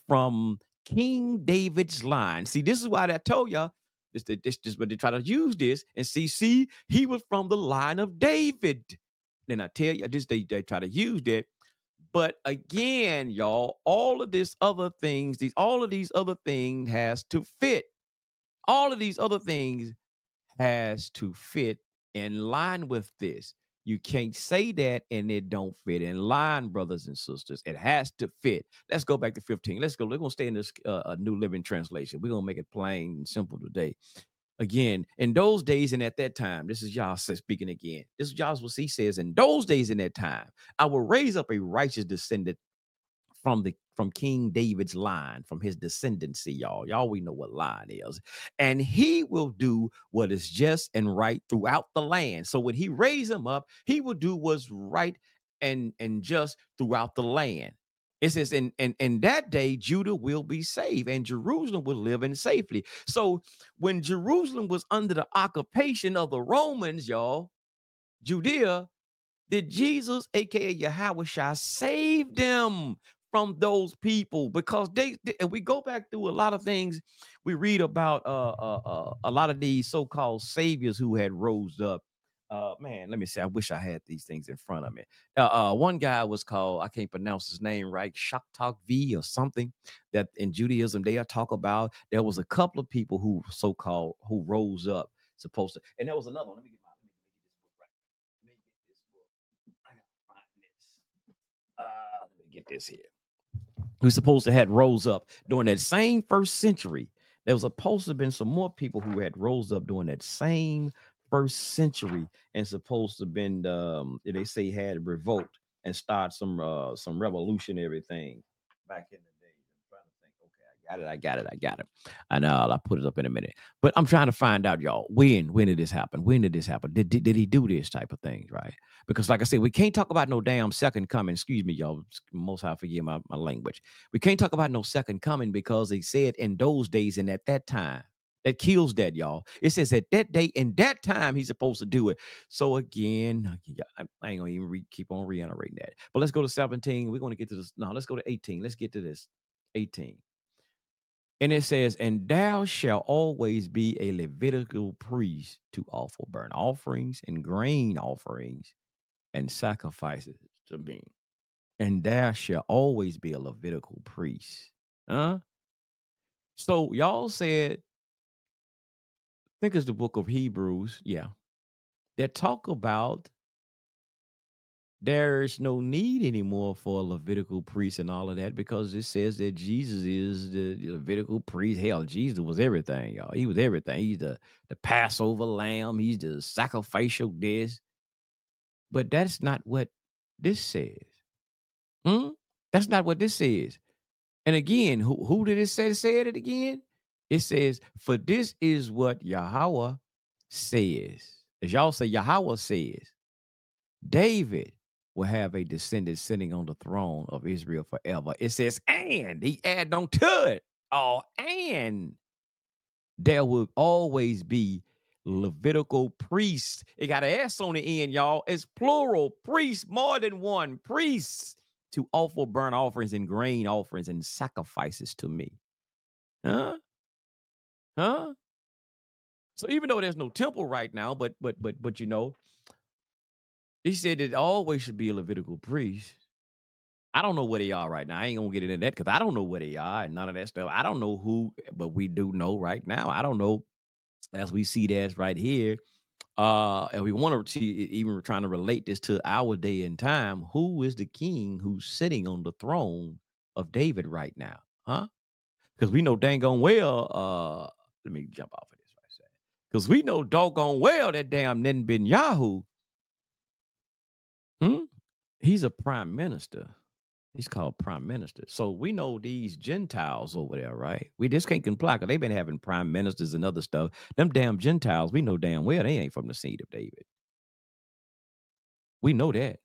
from King David's line. See, this is why I told y'all this, this, this, but they try to use this and see, see, he was from the line of David. Then I tell you, this they, they try to use that. But again, y'all, all of this other things, these all of these other things has to fit. All of these other things has to fit in line with this. You can't say that and it don't fit in line, brothers and sisters. It has to fit. Let's go back to 15. Let's go. We're gonna stay in this uh, New Living Translation. We're gonna make it plain and simple today. Again, in those days and at that time, this is Yah speaking again. This is what he says. In those days and that time, I will raise up a righteous descendant from the from King David's line, from his descendancy, y'all. Y'all we know what line is. And he will do what is just and right throughout the land. So when he raise him up, he will do what's right and and just throughout the land. It says, in, in, in that day, Judah will be saved and Jerusalem will live in safety. So when Jerusalem was under the occupation of the Romans, y'all, Judea, did Jesus, aka Yahweh save them from those people? Because they, they- and we go back through a lot of things. We read about uh, uh, uh, a lot of these so-called saviors who had rose up. Uh, man, let me see. I wish I had these things in front of me. Uh, uh, one guy was called, I can't pronounce his name right, Shaktak V or something. That in Judaism they talk about. There was a couple of people who so-called who rose up, supposed to, and there was another one. Let me get let me get this here. Who's supposed to had rose up during that same first century. There was supposed to have been some more people who had rose up during that same first century and supposed to have been um they say had revolt and start some uh some revolutionary thing back in the day. I'm trying to think. Okay, I got it, I got it, I got it. And uh, I'll put it up in a minute. But I'm trying to find out, y'all, when when did this happen? When did this happen? Did, did, did he do this type of things, right? Because like I said, we can't talk about no damn second coming. Excuse me, y'all. Most high forgive my, my language. We can't talk about no second coming because he said in those days and at that time. That kills that, y'all. It says at that day and that time he's supposed to do it. So again, I I ain't gonna even re- keep on reiterating that. But let's go to 17. We're gonna get to this. No, let's go to 18. Let's get to this. 18. And it says, And thou shalt always be a Levitical priest to offer burnt offerings and grain offerings and sacrifices to me. And thou shalt always be a Levitical priest. Huh? So y'all said, I think it's the book of Hebrews, yeah, that talk about there's no need anymore for a Levitical priest and all of that because it says that Jesus is the Levitical priest. Hell, Jesus was everything, y'all. He was everything. He's the, the Passover lamb, he's the sacrificial this. But that's not what this says. Hmm? That's not what this says. And again, who, who did it say said it again? It says, For this is what Yahweh says. As y'all say, Yahweh says, David will have a descendant sitting on the throne of Israel forever. It says, and he add on to it. Oh, and there will always be Levitical priests. It got an S on the end, y'all. It's plural priests, more than one priests to offer burnt offerings and grain offerings and sacrifices to me. Huh? Huh? So even though there's no temple right now, but but but but you know, he said it always should be a Levitical priest. I don't know where they are right now. I ain't gonna get into that because I don't know where they are and none of that stuff. I don't know who, but we do know right now. I don't know as we see that right here. Uh, and we want to see even trying to relate this to our day and time. Who is the king who's sitting on the throne of David right now? Huh? Because we know dang on well, uh, let me jump off of this right. Because we know doggone well that damn Yahoo, hmm? he's a prime minister. He's called prime minister. So we know these Gentiles over there, right? We just can't comply because they've been having prime ministers and other stuff. Them damn Gentiles, we know damn well they ain't from the seed of David. We know that.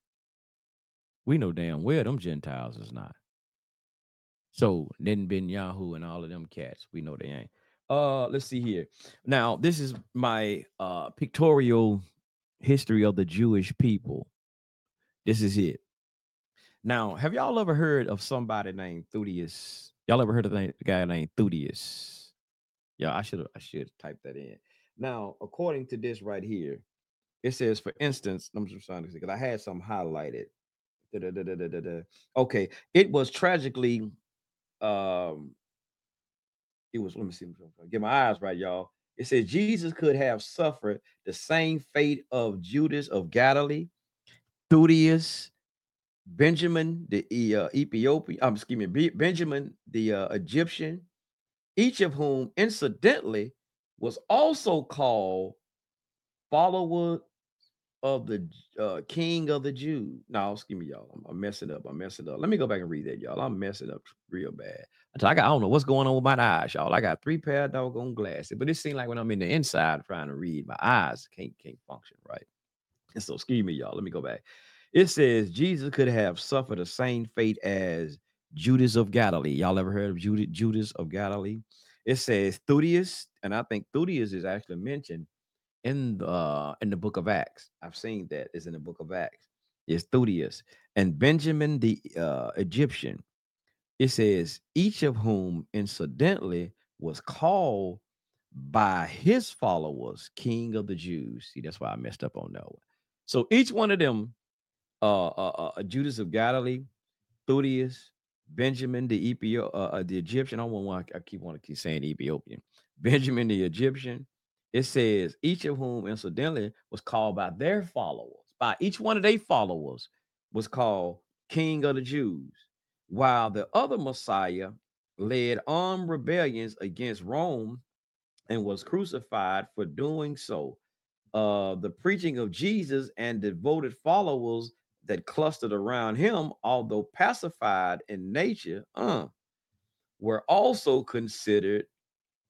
We know damn well them Gentiles is not. So then Ben Yahoo and all of them cats, we know they ain't. Uh, let's see here. Now, this is my uh pictorial history of the Jewish people. This is it. Now, have y'all ever heard of somebody named Thudius? Y'all ever heard of the guy named Thudius? Yeah, I should I should type that in. Now, according to this right here, it says, for instance, I'm just trying to because I had some highlighted. Da-da-da-da-da-da-da. Okay, it was tragically, um, it was. Let me see. Get my eyes right, y'all. It says Jesus could have suffered the same fate of Judas of Galilee Thudius, Benjamin the uh, Ethiopian, um, excuse me, Be- Benjamin the uh, Egyptian, each of whom incidentally was also called follower of the uh, king of the Jews. No, excuse me, y'all. I'm, I'm messing up. I'm messing up. Let me go back and read that, y'all. I'm messing up real bad. I I, got, I don't know what's going on with my eyes, y'all. I got three pair of doggone glasses, but it seems like when I'm in the inside trying to read, my eyes can't can't function right. And so, excuse me, y'all. Let me go back. It says Jesus could have suffered the same fate as Judas of Galilee. Y'all ever heard of Judas, Judas of Galilee? It says Thudius, and I think Thudius is actually mentioned in the uh, in the book of Acts. I've seen that is in the book of Acts. It's Thudius and Benjamin the uh, Egyptian. It says each of whom incidentally was called by his followers king of the Jews. See, that's why I messed up on that one. So each one of them, uh, uh, uh Judas of Galilee, Thudius, Benjamin the Ethio- uh, uh, the Egyptian. I want I keep want to keep saying Ethiopian. Benjamin the Egyptian. It says each of whom incidentally was called by their followers. By each one of their followers was called King of the Jews, while the other Messiah led armed rebellions against Rome and was crucified for doing so. Uh, the preaching of Jesus and devoted followers that clustered around him, although pacified in nature, uh, were also considered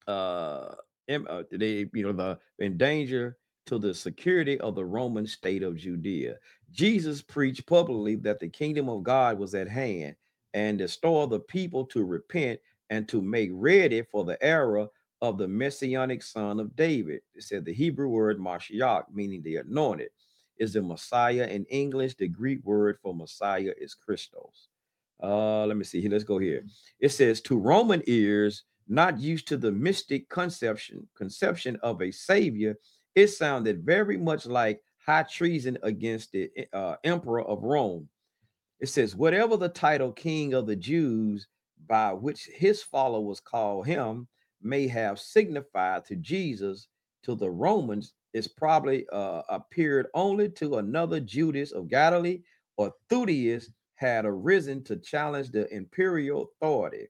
uh, uh, they you know the in danger to the security of the Roman state of Judea. Jesus preached publicly that the kingdom of God was at hand and restored the people to repent and to make ready for the era of the messianic son of David. It said the Hebrew word Mashiach, meaning the anointed, is the Messiah in English. The Greek word for Messiah is Christos. Uh, let me see here. Let's go here. It says to Roman ears, not used to the mystic conception conception of a savior, it sounded very much like high treason against the uh, emperor of Rome. It says, whatever the title king of the Jews by which his followers call him may have signified to Jesus to the Romans is probably uh, appeared only to another Judas of Galilee or Thudius had arisen to challenge the imperial authority.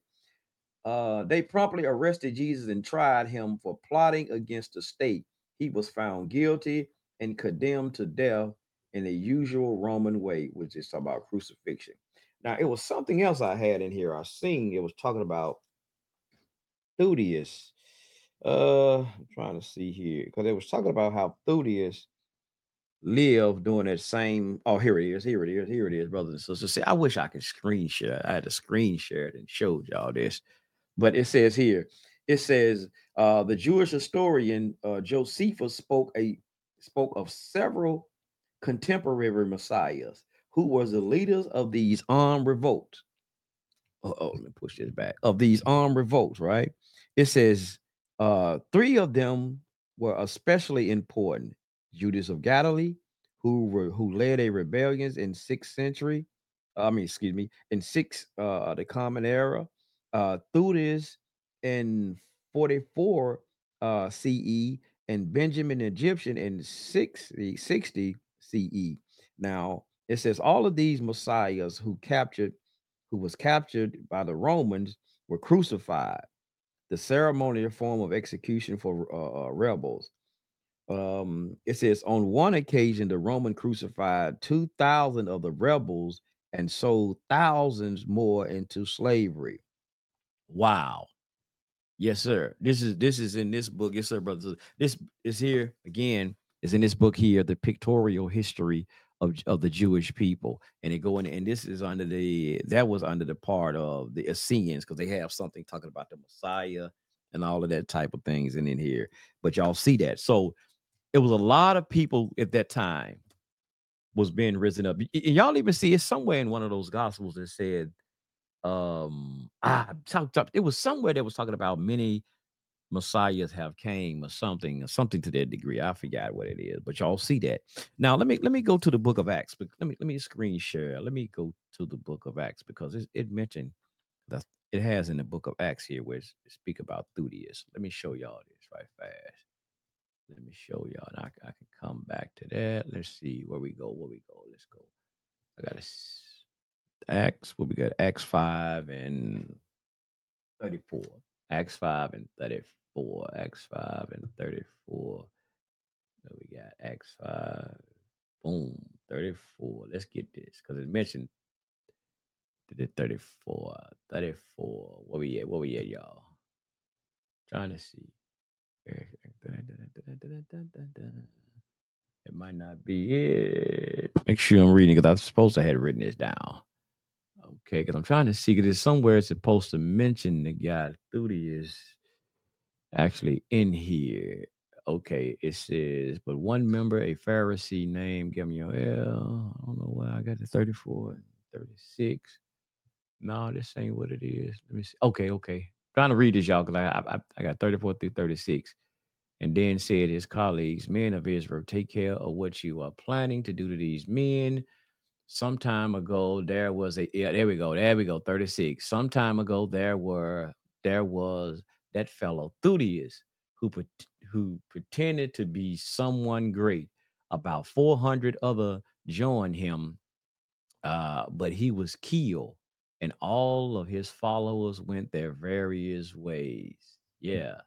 Uh, they promptly arrested Jesus and tried him for plotting against the state. He was found guilty and condemned to death in the usual Roman way, which is about crucifixion. Now, it was something else I had in here. I seen it was talking about Thudius. Uh, I'm trying to see here because it was talking about how Thudius lived during that same. Oh, here it is. Here it is. Here it is, brothers and sisters. See, I wish I could screen share. I had to screen share it and showed y'all this, but it says here. It says uh, the Jewish historian uh, Josephus spoke a spoke of several contemporary messiahs who was the leaders of these armed revolts. Oh, let me push this back. Of these armed revolts, right? It says uh three of them were especially important. Judas of Galilee, who were who led a rebellion in sixth century. I mean, excuse me, in six uh the common era. Uh Thutis in 44 uh CE and Benjamin Egyptian in 60, 60 CE. Now it says all of these messiahs who captured, who was captured by the Romans, were crucified. The ceremonial form of execution for uh, uh, rebels. Um, it says on one occasion the Roman crucified two thousand of the rebels and sold thousands more into slavery. Wow. Yes, sir. This is this is in this book. Yes, sir, brothers. This is here again. Is in this book here, the pictorial history of of the Jewish people, and they go in, and this is under the that was under the part of the Essenes because they have something talking about the Messiah and all of that type of things in in here. But y'all see that, so it was a lot of people at that time was being risen up. Y'all even see it somewhere in one of those gospels that said um ah talk, talk, it was somewhere that was talking about many messiahs have came or something or something to that degree i forgot what it is but y'all see that now let me let me go to the book of acts but let me let me screen share let me go to the book of acts because it, it mentioned that it has in the book of acts here where it speak about Thudius. let me show y'all this right fast let me show y'all and I, I can come back to that let's see where we go where we go let's go I got Acts. What we got? Acts five and thirty-four. Acts five and thirty-four. Acts five, and thirty-four. What we got? Acts five. Boom. Thirty-four. Let's get this because it mentioned. It 34, 34. What we at? What we at, y'all? Trying to see. It might not be it. Make sure I'm reading because I was supposed to have written this down. Okay, because I'm trying to see because it's somewhere it's supposed to mention the guy is actually in here. Okay, it says, but one member, a Pharisee named Gamaliel. I don't know why I got the 34 and 36. No, this ain't what it is. Let me see. Okay, okay. trying to read this, y'all, because I, I I got 34 through 36. And then said his colleagues, men of Israel, take care of what you are planning to do to these men. Some time ago, there was a yeah, there we go, there we go, 36. Some time ago, there were there was that fellow Thudius who who pretended to be someone great. About 400 other joined him, uh, but he was killed, and all of his followers went their various ways. Yeah,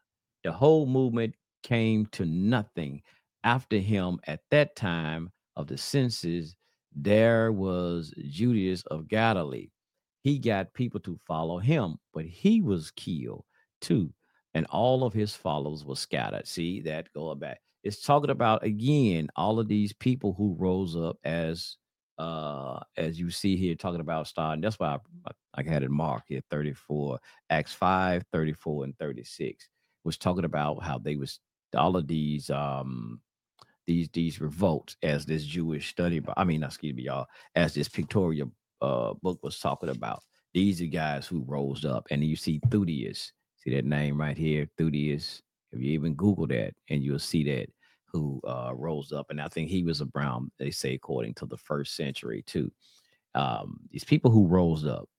the whole movement came to nothing after him at that time of the census there was judas of galilee he got people to follow him but he was killed too and all of his followers were scattered see that going back it's talking about again all of these people who rose up as uh as you see here talking about starting that's why i, I had it marked here 34 acts 5 34 and 36 was talking about how they was all of these um these these revolts as this Jewish study, but I mean, excuse me, y'all, as this pictorial uh book was talking about. These are guys who rose up, and you see Thudius. See that name right here, Thudius. If you even Google that, and you'll see that who uh rose up, and I think he was a Brown. They say according to the first century too. Um, these people who rose up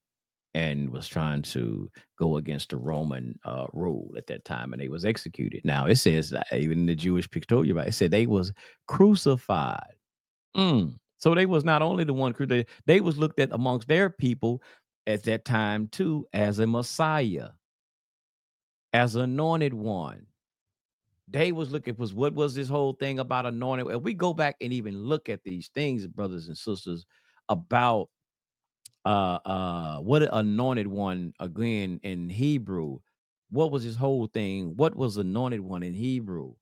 and was trying to go against the Roman uh, rule at that time, and they was executed. Now it says even in the Jewish pictorial, it said they was crucified. Mm. So they was not only the one cru- they, they was looked at amongst their people at that time too as a Messiah, as anointed one. They was looking was what was this whole thing about anointed? If we go back and even look at these things, brothers and sisters, about uh uh what anointed one again in Hebrew. What was his whole thing? What was anointed one in Hebrew?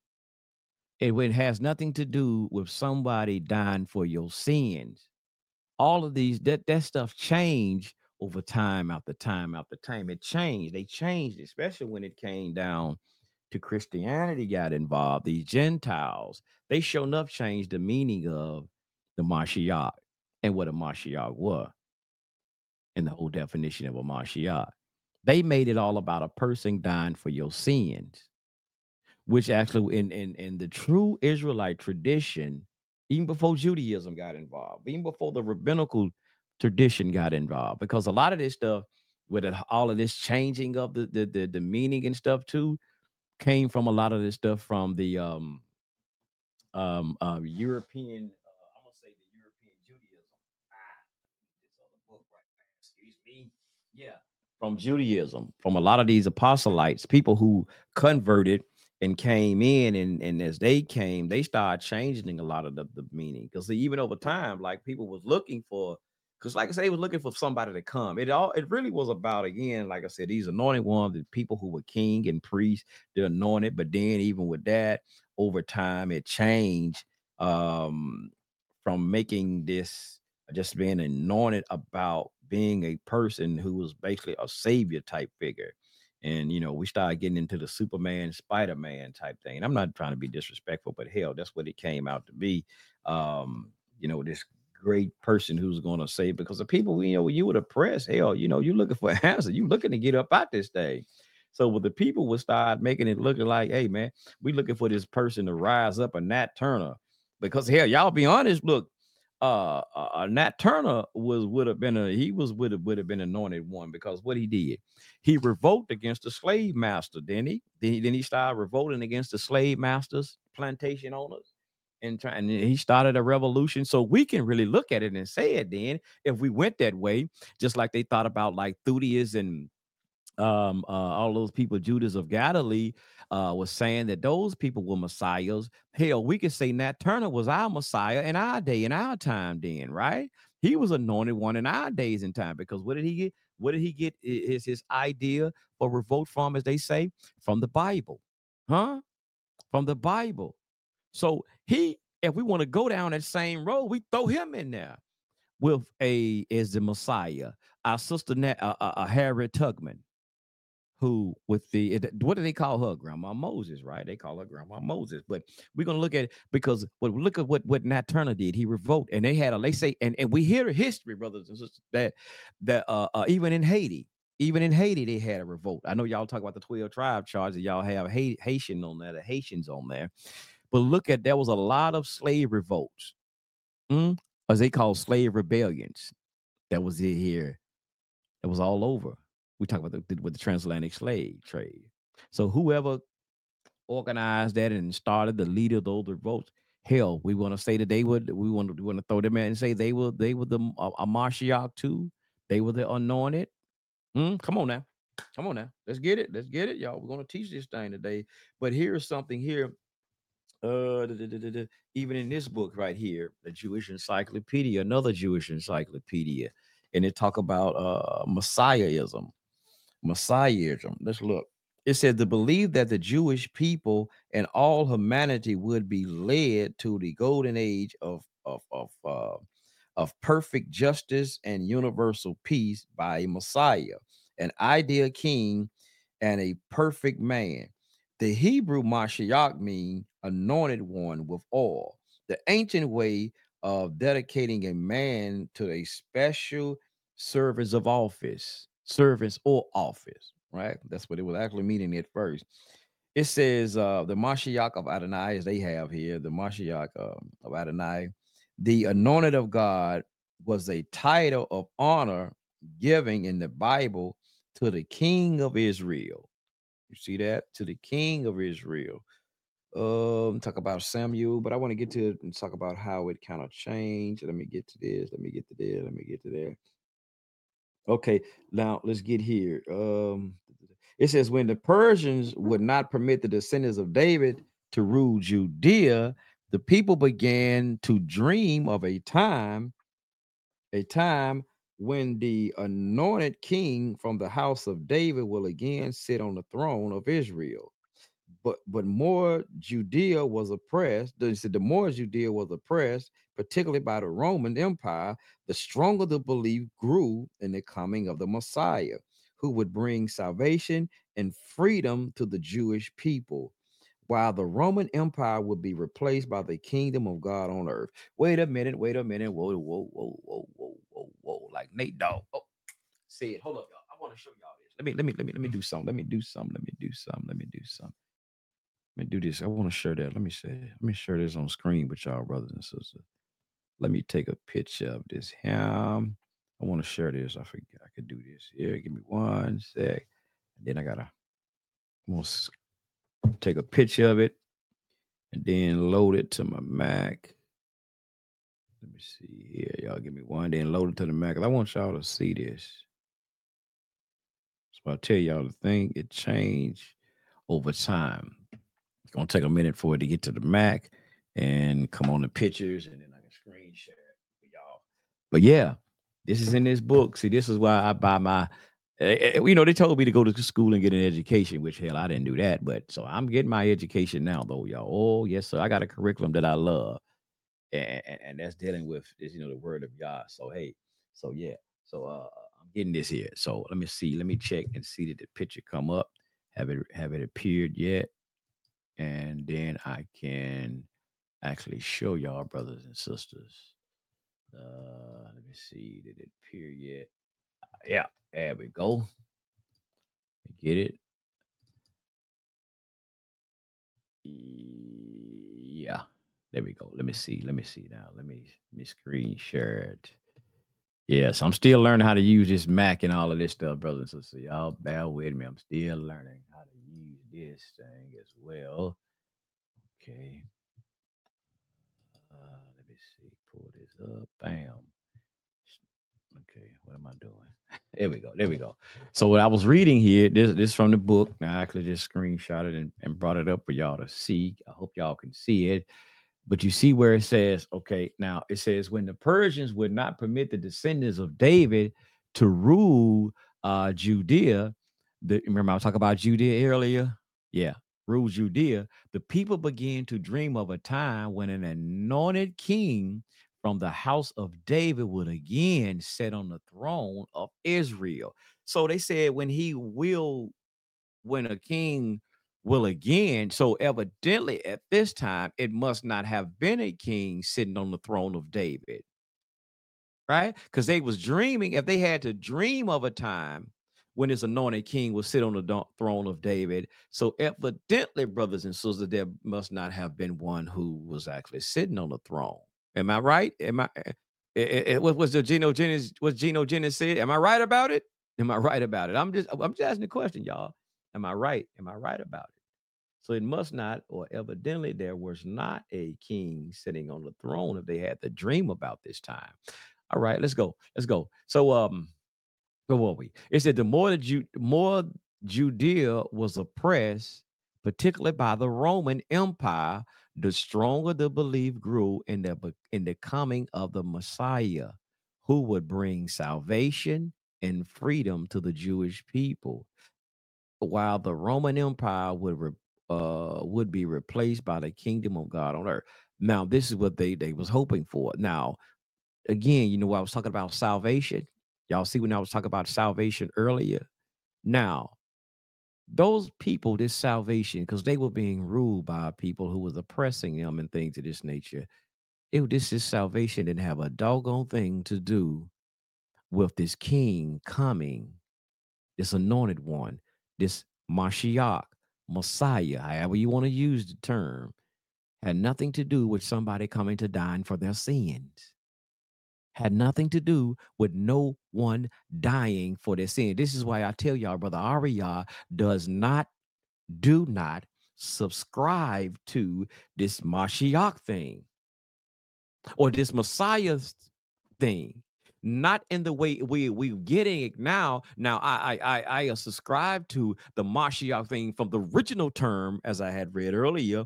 It, it has nothing to do with somebody dying for your sins. All of these that that stuff changed over time after time after time. It changed. They changed, especially when it came down to Christianity got involved. These Gentiles, they sure enough changed the meaning of the Mashiach and what a Mashiach was and the whole definition of a Mashiach. They made it all about a person dying for your sins, which actually in in in the true Israelite tradition, even before Judaism got involved, even before the rabbinical tradition got involved, because a lot of this stuff, with it, all of this changing of the, the the the meaning and stuff too, came from a lot of this stuff from the um um uh, European. Uh, I'm gonna say the European Judaism. Ah. Excuse me. Yeah, from Judaism, from a lot of these apostolites, people who converted and came in, and and as they came, they started changing a lot of the, the meaning. Because even over time, like people was looking for, because like I said, they was looking for somebody to come. It all it really was about again, like I said, these anointed ones, the people who were king and priest, they're anointed. But then even with that, over time, it changed um from making this just being anointed about being a person who was basically a savior type figure. And you know, we started getting into the Superman, Spider Man type thing. And I'm not trying to be disrespectful, but hell, that's what it came out to be. Um, you know, this great person who's going to save because the people, you know, you would oppress, hell, you know, you're looking for an answer, you're looking to get up out this thing. So with the people would start making it looking like, hey man, we looking for this person to rise up, a Nat Turner. Because hell, y'all be honest, look, uh, uh uh, Nat Turner was would have been a he was would have would have been anointed one because what he did, he revolted against the slave master, didn't he? Then he then he started revolting against the slave masters, plantation owners, and try and he started a revolution. So we can really look at it and say it then if we went that way, just like they thought about like Theudius and um uh, all those people judas of galilee uh was saying that those people were messiahs. Hell we could say nat turner was our messiah in our day in our time then right? He was anointed one in our days and time because what did he get? What did he get? Is his idea for revolt from as they say from the bible huh? From the bible. So he if we want to go down that same road we throw him in there with a as the messiah our sister uh, uh, uh, harriet tubman who with the what do they call her? Grandma moses right? They call her grandma moses but we're gonna look at because what look at what what nat turner did. He revoked and they had a they say and, and we hear history brothers and sisters that that uh, uh even in haiti even in haiti they had a revolt. I know y'all talk about the 12 tribe charge that y'all have haitian on there the haitians on there but look at there was a lot of slave revolts mm, as they call slave rebellions that was it here it was all over we talk about the, with the transatlantic slave trade. So whoever organized that and started the leader of those revolts, hell, we want to say that they would. We want to want to throw them in and say they were they were the uh, a Mashiach too. They were the anointed. Hmm, come on now, come on now. Let's get it. Let's get it, y'all. We're gonna teach this thing today. But here's something here. Uh, da- da- da- even in this book right here, the Jewish Encyclopedia, another Jewish encyclopedia, and it talk about uh Messiahism. Messiahism. Let's look. It said to believe that the Jewish people and all humanity would be led to the golden age of of of uh, of perfect justice and universal peace by a Messiah, an ideal king, and a perfect man. The Hebrew Mashiach mean anointed one with oil. The ancient way of dedicating a man to a special service of office, service or office, right? That's what it was actually meaning at first. It says uh the Mashiach of Adonai, as they have here, the Mashiach um, of Adonai, the anointed of God was a title of honor giving in the Bible to the king of Israel. You see that? To the king of Israel. Um, talk about Samuel, but I want to get to it and talk about how it kind of changed. Let me get to this. Let me get to there. Let me get to there. Okay, now let's get here. Um, it says when the Persians would not permit the descendants of David to rule Judea, the people began to dream of a time, a time when the anointed king from the house of David will again sit on the throne of Israel. But but more Judea was oppressed. They said the more Judea was oppressed, particularly by the Roman Empire, the stronger the belief grew in the coming of the Messiah, who would bring salvation and freedom to the Jewish people, while the Roman Empire would be replaced by the kingdom of God on earth. Wait a minute, wait a minute. Whoa, whoa, whoa, whoa, whoa, whoa, whoa. Like Nate Dogg. Oh, say it. Hold up, y'all. I want to show y'all this. Let me, let me, let me, let me do mm. something. Let me do something. Let me do something. Let me do something. Let me do this. I want to share that. Let me say, let me share this on screen with y'all, brothers and sisters. Let me take a picture of this ham. I want to share this. I forget I could do this. Here, give me one sec. And then I gotta I'm gonna take a picture of it and then load it to my Mac. Let me see here. Y'all give me one, then load it to the Mac. I want y'all to see this. So I'll tell y'all the thing, it changed over time. It's gonna take a minute for it to get to the Mac and come on the pictures, and then I can screen share it for y'all. But yeah, this is in this book. See, this is why I buy my. eh, eh, You know, they told me to go to school and get an education, which hell, I didn't do that. But so I'm getting my education now, though, y'all. Oh yes, sir. I got a curriculum that I love, and, and, that's dealing with is you know the word of God. So hey, so yeah, so uh, I'm getting this here. So let me see. Let me check and see that the picture come up. Have it have it appeared yet? And then I can actually show y'all, brothers and sisters. Uh, let me see. Did it appear yet? Yeah, there we go. Get it? Yeah, there we go. Let me see. Let me see now. Let me let me screen share it. Yes, I'm still learning how to use this Mac and all of this stuff, brothers and sisters. Y'all bear with me. I'm still learning how to use this thing as well. Okay. Uh, let me see. Pull this up. Bam. Okay, what am I doing? There we go. There we go. So what I was reading here, this this from the book. Now I actually just screenshotted and, and brought it up for y'all to see. I hope y'all can see it. But you see where it says, okay, now it says when the Persians would not permit the descendants of David to rule uh Judea. The, remember I was talking about Judea earlier? Yeah, rule Judea. The people began to dream of a time when an anointed king from the house of David would again sit on the throne of Israel. So they said when he will, when a king will again. So evidently at this time, it must not have been a king sitting on the throne of David. Right? Because they was dreaming, if they had to dream of a time when this anointed king will sit on the throne of David. So evidently, brothers and sisters, there must not have been one who was actually sitting on the throne. Am I right? Am I? eh, eh, eh, what was the Geno Jennings? What Geno Jennings said? Am I right about it? Am I right about it? I'm just I'm just asking the question, y'all. Am I right? Am I right about it? So it must not, or evidently there was not a king sitting on the throne if they had the dream about this time. All right, let's go. Let's go. So um, where were we? It said the more the Ju- more Judea was oppressed, particularly by the Roman Empire, the stronger the belief grew in the in the coming of the Messiah, who would bring salvation and freedom to the Jewish people, while the Roman Empire would re- uh would be replaced by the kingdom of God on earth. Now, this is what they they was hoping for. Now, again, you know, I was talking about salvation. Y'all see when I was talking about salvation earlier. Now, those people, this salvation, because they were being ruled by people who was oppressing them and things of this nature. It, this is salvation didn't have a doggone thing to do with this king coming, this anointed one, this Mashiach, Messiah, however you want to use the term, had nothing to do with somebody coming to die for their sins. Had nothing to do with no one dying for their sin. This is why I tell y'all, brother Ariyah does not, do not subscribe to this Mashiach thing or this Messiah thing. Not in the way we we getting it now. Now I I I, subscribe to the Mashiach thing from the original term, as I had read earlier,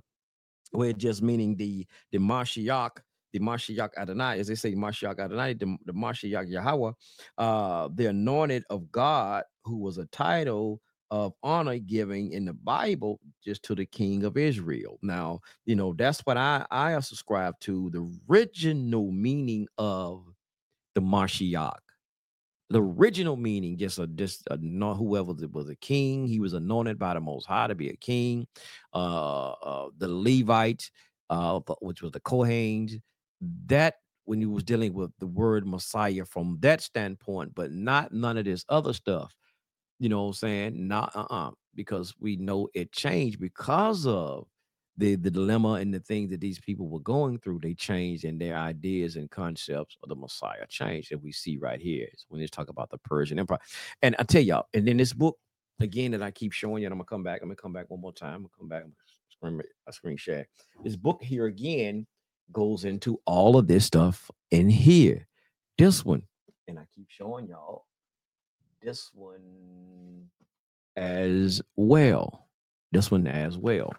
where just meaning the the Mashiach, the Mashiach Adonai, as they say, Mashiach Adonai, the, the Mashiach Yahweh, uh, the anointed of God, who was a title of honor giving in the Bible just to the King of Israel. Now, you know, that's what I I subscribe to the original meaning of the Mashiach. The original meaning just a just a, no whoever was a king he was anointed by the most high to be a king uh, uh the levites uh which was the kohanes. That when he was dealing with the word messiah from that standpoint but not none of this other stuff you know what i'm saying? Not uh-uh because we know it changed because of the the dilemma and the things that these people were going through, they changed and their ideas and concepts of the Messiah changed. And we see right here when they talk about the Persian Empire. And I tell y'all, and then this book again that I keep showing you, and I'm gonna come back. I'm gonna come back one more time. I'm gonna come back. Gonna screen, a screen share. This book here again goes into all of this stuff in here. This one, and I keep showing y'all this one as well. This one as well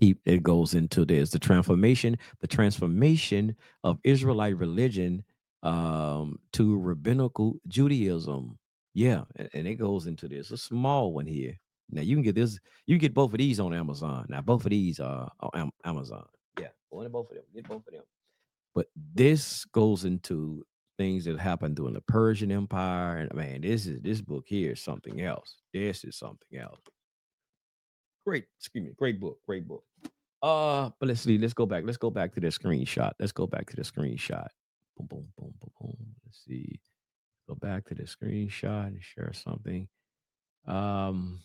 keep it goes into this the transformation the transformation of israelite religion um to rabbinical judaism. Yeah and, and it goes into this a small one here. Now you can get this you get both of these on amazon. Now both of these are on amazon. Yeah one of both of them get both of them. But this goes into things that happened during the persian empire and man this is this book here is something else. This is something else great excuse me great book great book. Uh but let's see let's go back let's go back to the screenshot let's go back to the screenshot. Boom boom boom boom boom let's see. Go back to the screenshot and share something. Um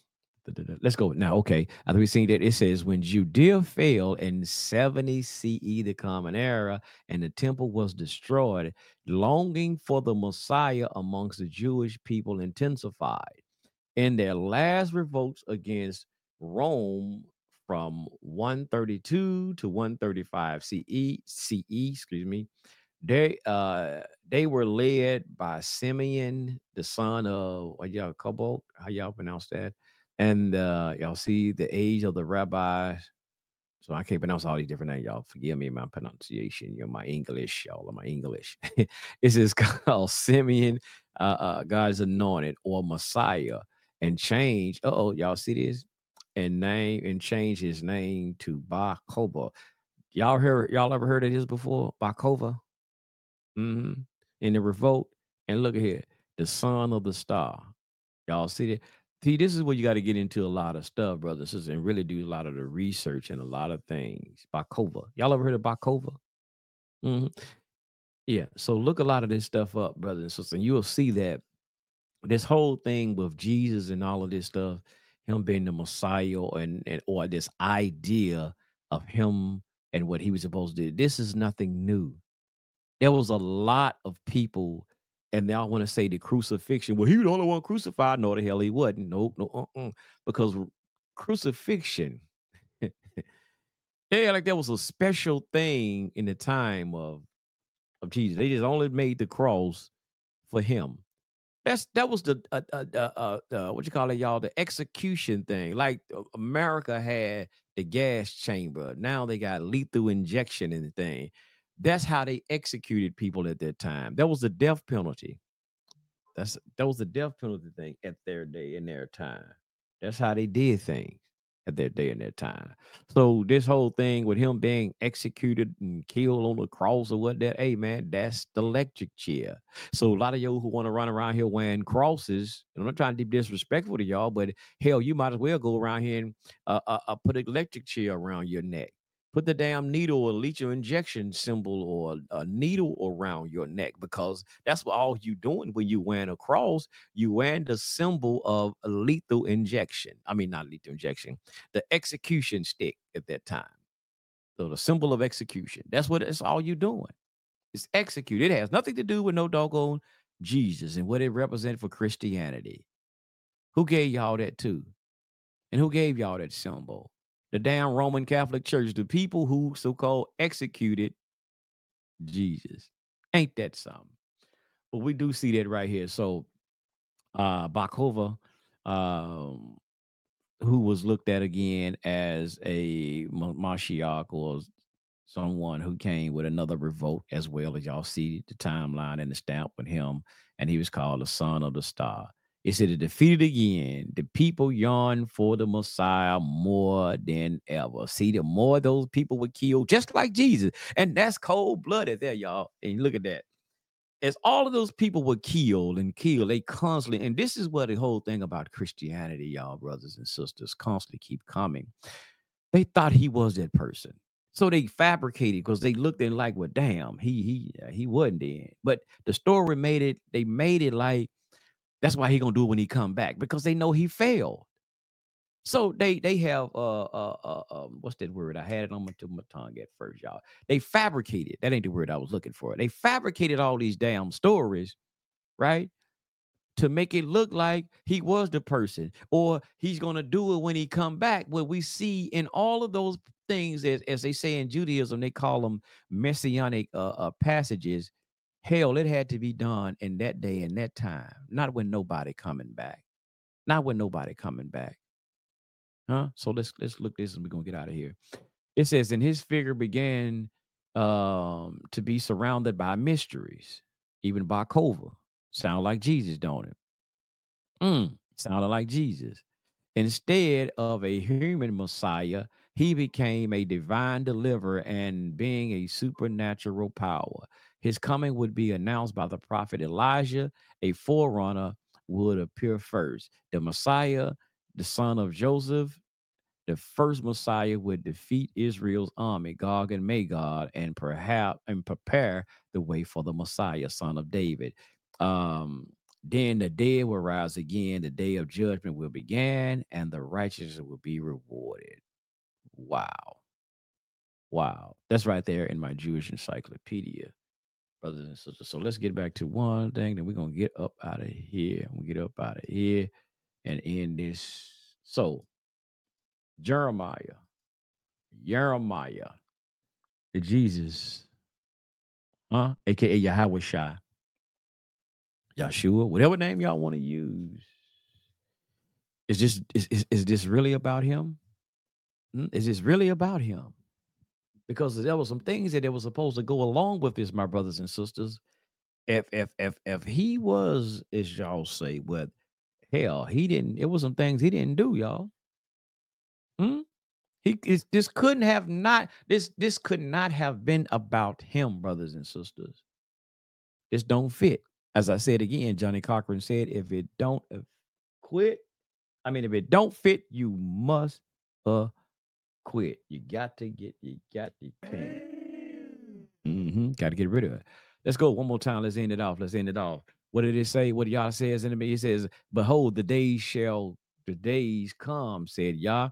let's go now okay after we've seen that it says when judea fell in 70 ce the common era and the temple was destroyed longing for the messiah amongst the jewish people intensified in their last revolts against Rome from 132 to 135 CE, CE, excuse me. They uh they were led by Simeon, the son of y'all Kobol, how y'all pronounce that? And uh y'all see the age of the rabbis. So I can't pronounce all these different names. Y'all forgive me my pronunciation. You're my English, y'all my English. it's is called Simeon, uh, uh God's anointed or Messiah, and change. oh, y'all see this? And name and change his name to Bar Koba. Y'all heard y'all ever heard of this before? Bakova? hmm In the revolt. And look at here, the son of the star. Y'all see that? See, this is where you got to get into a lot of stuff, brothers, and sisters, and really do a lot of the research and a lot of things. Bakova. Y'all ever heard of Bakova? hmm Yeah. So look a lot of this stuff up, brothers and sisters, and you'll see that this whole thing with Jesus and all of this stuff, him being the Messiah and, and or this idea of him and what he was supposed to do. This is nothing new there was a lot of people, and they all want to say the crucifixion. Well, he was the only one crucified. No, the hell he wasn't. No, no, uh-uh. because crucifixion. yeah, like there was a special thing in the time of of Jesus. They just only made the cross for him. That's that was the uh, uh, uh, uh, what you call it, y'all? The execution thing. Like uh, America had the gas chamber. Now they got lethal injection in the thing. That's how they executed people at that time. That was the death penalty. That's that was the death penalty thing at their day in their time. That's how they did things at their day and their time. So this whole thing with him being executed and killed on the cross or what that, hey man, that's the electric chair. So a lot of y'all who want to run around here wearing crosses, and I'm not trying to be disrespectful to y'all, but hell, you might as well go around here and uh, uh, uh put an electric chair around your neck put the damn needle or lethal injection symbol or a needle around your neck because that's what all you doing when you wearing a cross. You wearing the symbol of a lethal injection. I mean, not lethal injection, the execution stick at that time. So the symbol of execution. That's what it's all you doing. It's execute. It has nothing to do with no doggone Jesus and what it represented for Christianity. Who gave y'all that too? And who gave y'all that symbol? The damn Roman Catholic Church, the people who so called executed Jesus. Ain't that something? But we do see that right here. So uh Bakova, um, who was looked at again as a Mashiach or someone who came with another revolt as well as y'all see the timeline and the stamp with him, and he was called the son of the star. It said to defeated again, the people yearn for the Messiah more than ever. See, the more those people were killed, just like Jesus. And that's cold blooded there, y'all. And look at that. As all of those people were killed and killed, they constantly, and this is what the whole thing about Christianity, y'all, brothers and sisters, constantly keep coming. They thought he was that person. So they fabricated because they looked and like, well, damn, he he he wasn't dead. But the story made it, they made it like that's why he gonna do it when he come back because they know he failed. So they they have uh uh uh um, what's that word? I had it on my, my tongue at first, y'all. They fabricated. That ain't the word I was looking for. They fabricated all these damn stories, right? To make it look like he was the person, or he's gonna do it when he come back. What we see in all of those things, as, as they say in Judaism, they call them messianic uh, uh passages Hell, it had to be done in that day and that time, not when nobody coming back. Not when nobody coming back. Huh? So let's let's look this and we're gonna get out of here. It says, and his figure began um to be surrounded by mysteries, even by Kova. Sound like Jesus, don't it? Mm, sounded like Jesus. Instead of a human Messiah, he became a divine deliverer and being a supernatural power. His coming would be announced by the prophet Elijah. A forerunner would appear first. The Messiah, the son of Joseph, the first Messiah would defeat Israel's army, Gog and Magog, and perhaps and prepare the way for the Messiah, son of David. Um, then the dead will rise again, the day of judgment will begin, and the righteous will be rewarded. Wow. Wow. That's right there in my Jewish encyclopedia brothers and sisters. So let's get back to one thing. Then we're gonna get up out of here. We get up out of here and end this. So Jeremiah Jeremiah, Jesus, huh? AKA Yahweh Shai, Yahshua, whatever name y'all want to use. Is this is, is, is this really about him? Hmm? Is this really about him? Because there were some things that it was supposed to go along with this, my brothers and sisters. If if if if he was, as y'all say, what hell, he didn't, it was some things he didn't do, y'all. Hmm? He is this couldn't have not this this could not have been about him, brothers and sisters. This don't fit. As I said again, Johnnie Cochran said, if it don't quit, I mean, if it don't fit, you must uh quit. You got to get, you got to can't. hmm Got to get rid of it. Let's go one more time. Let's end it off. Let's end it off. What did it say? What Yah says in the It says, Behold, the days shall the days come, said Yah.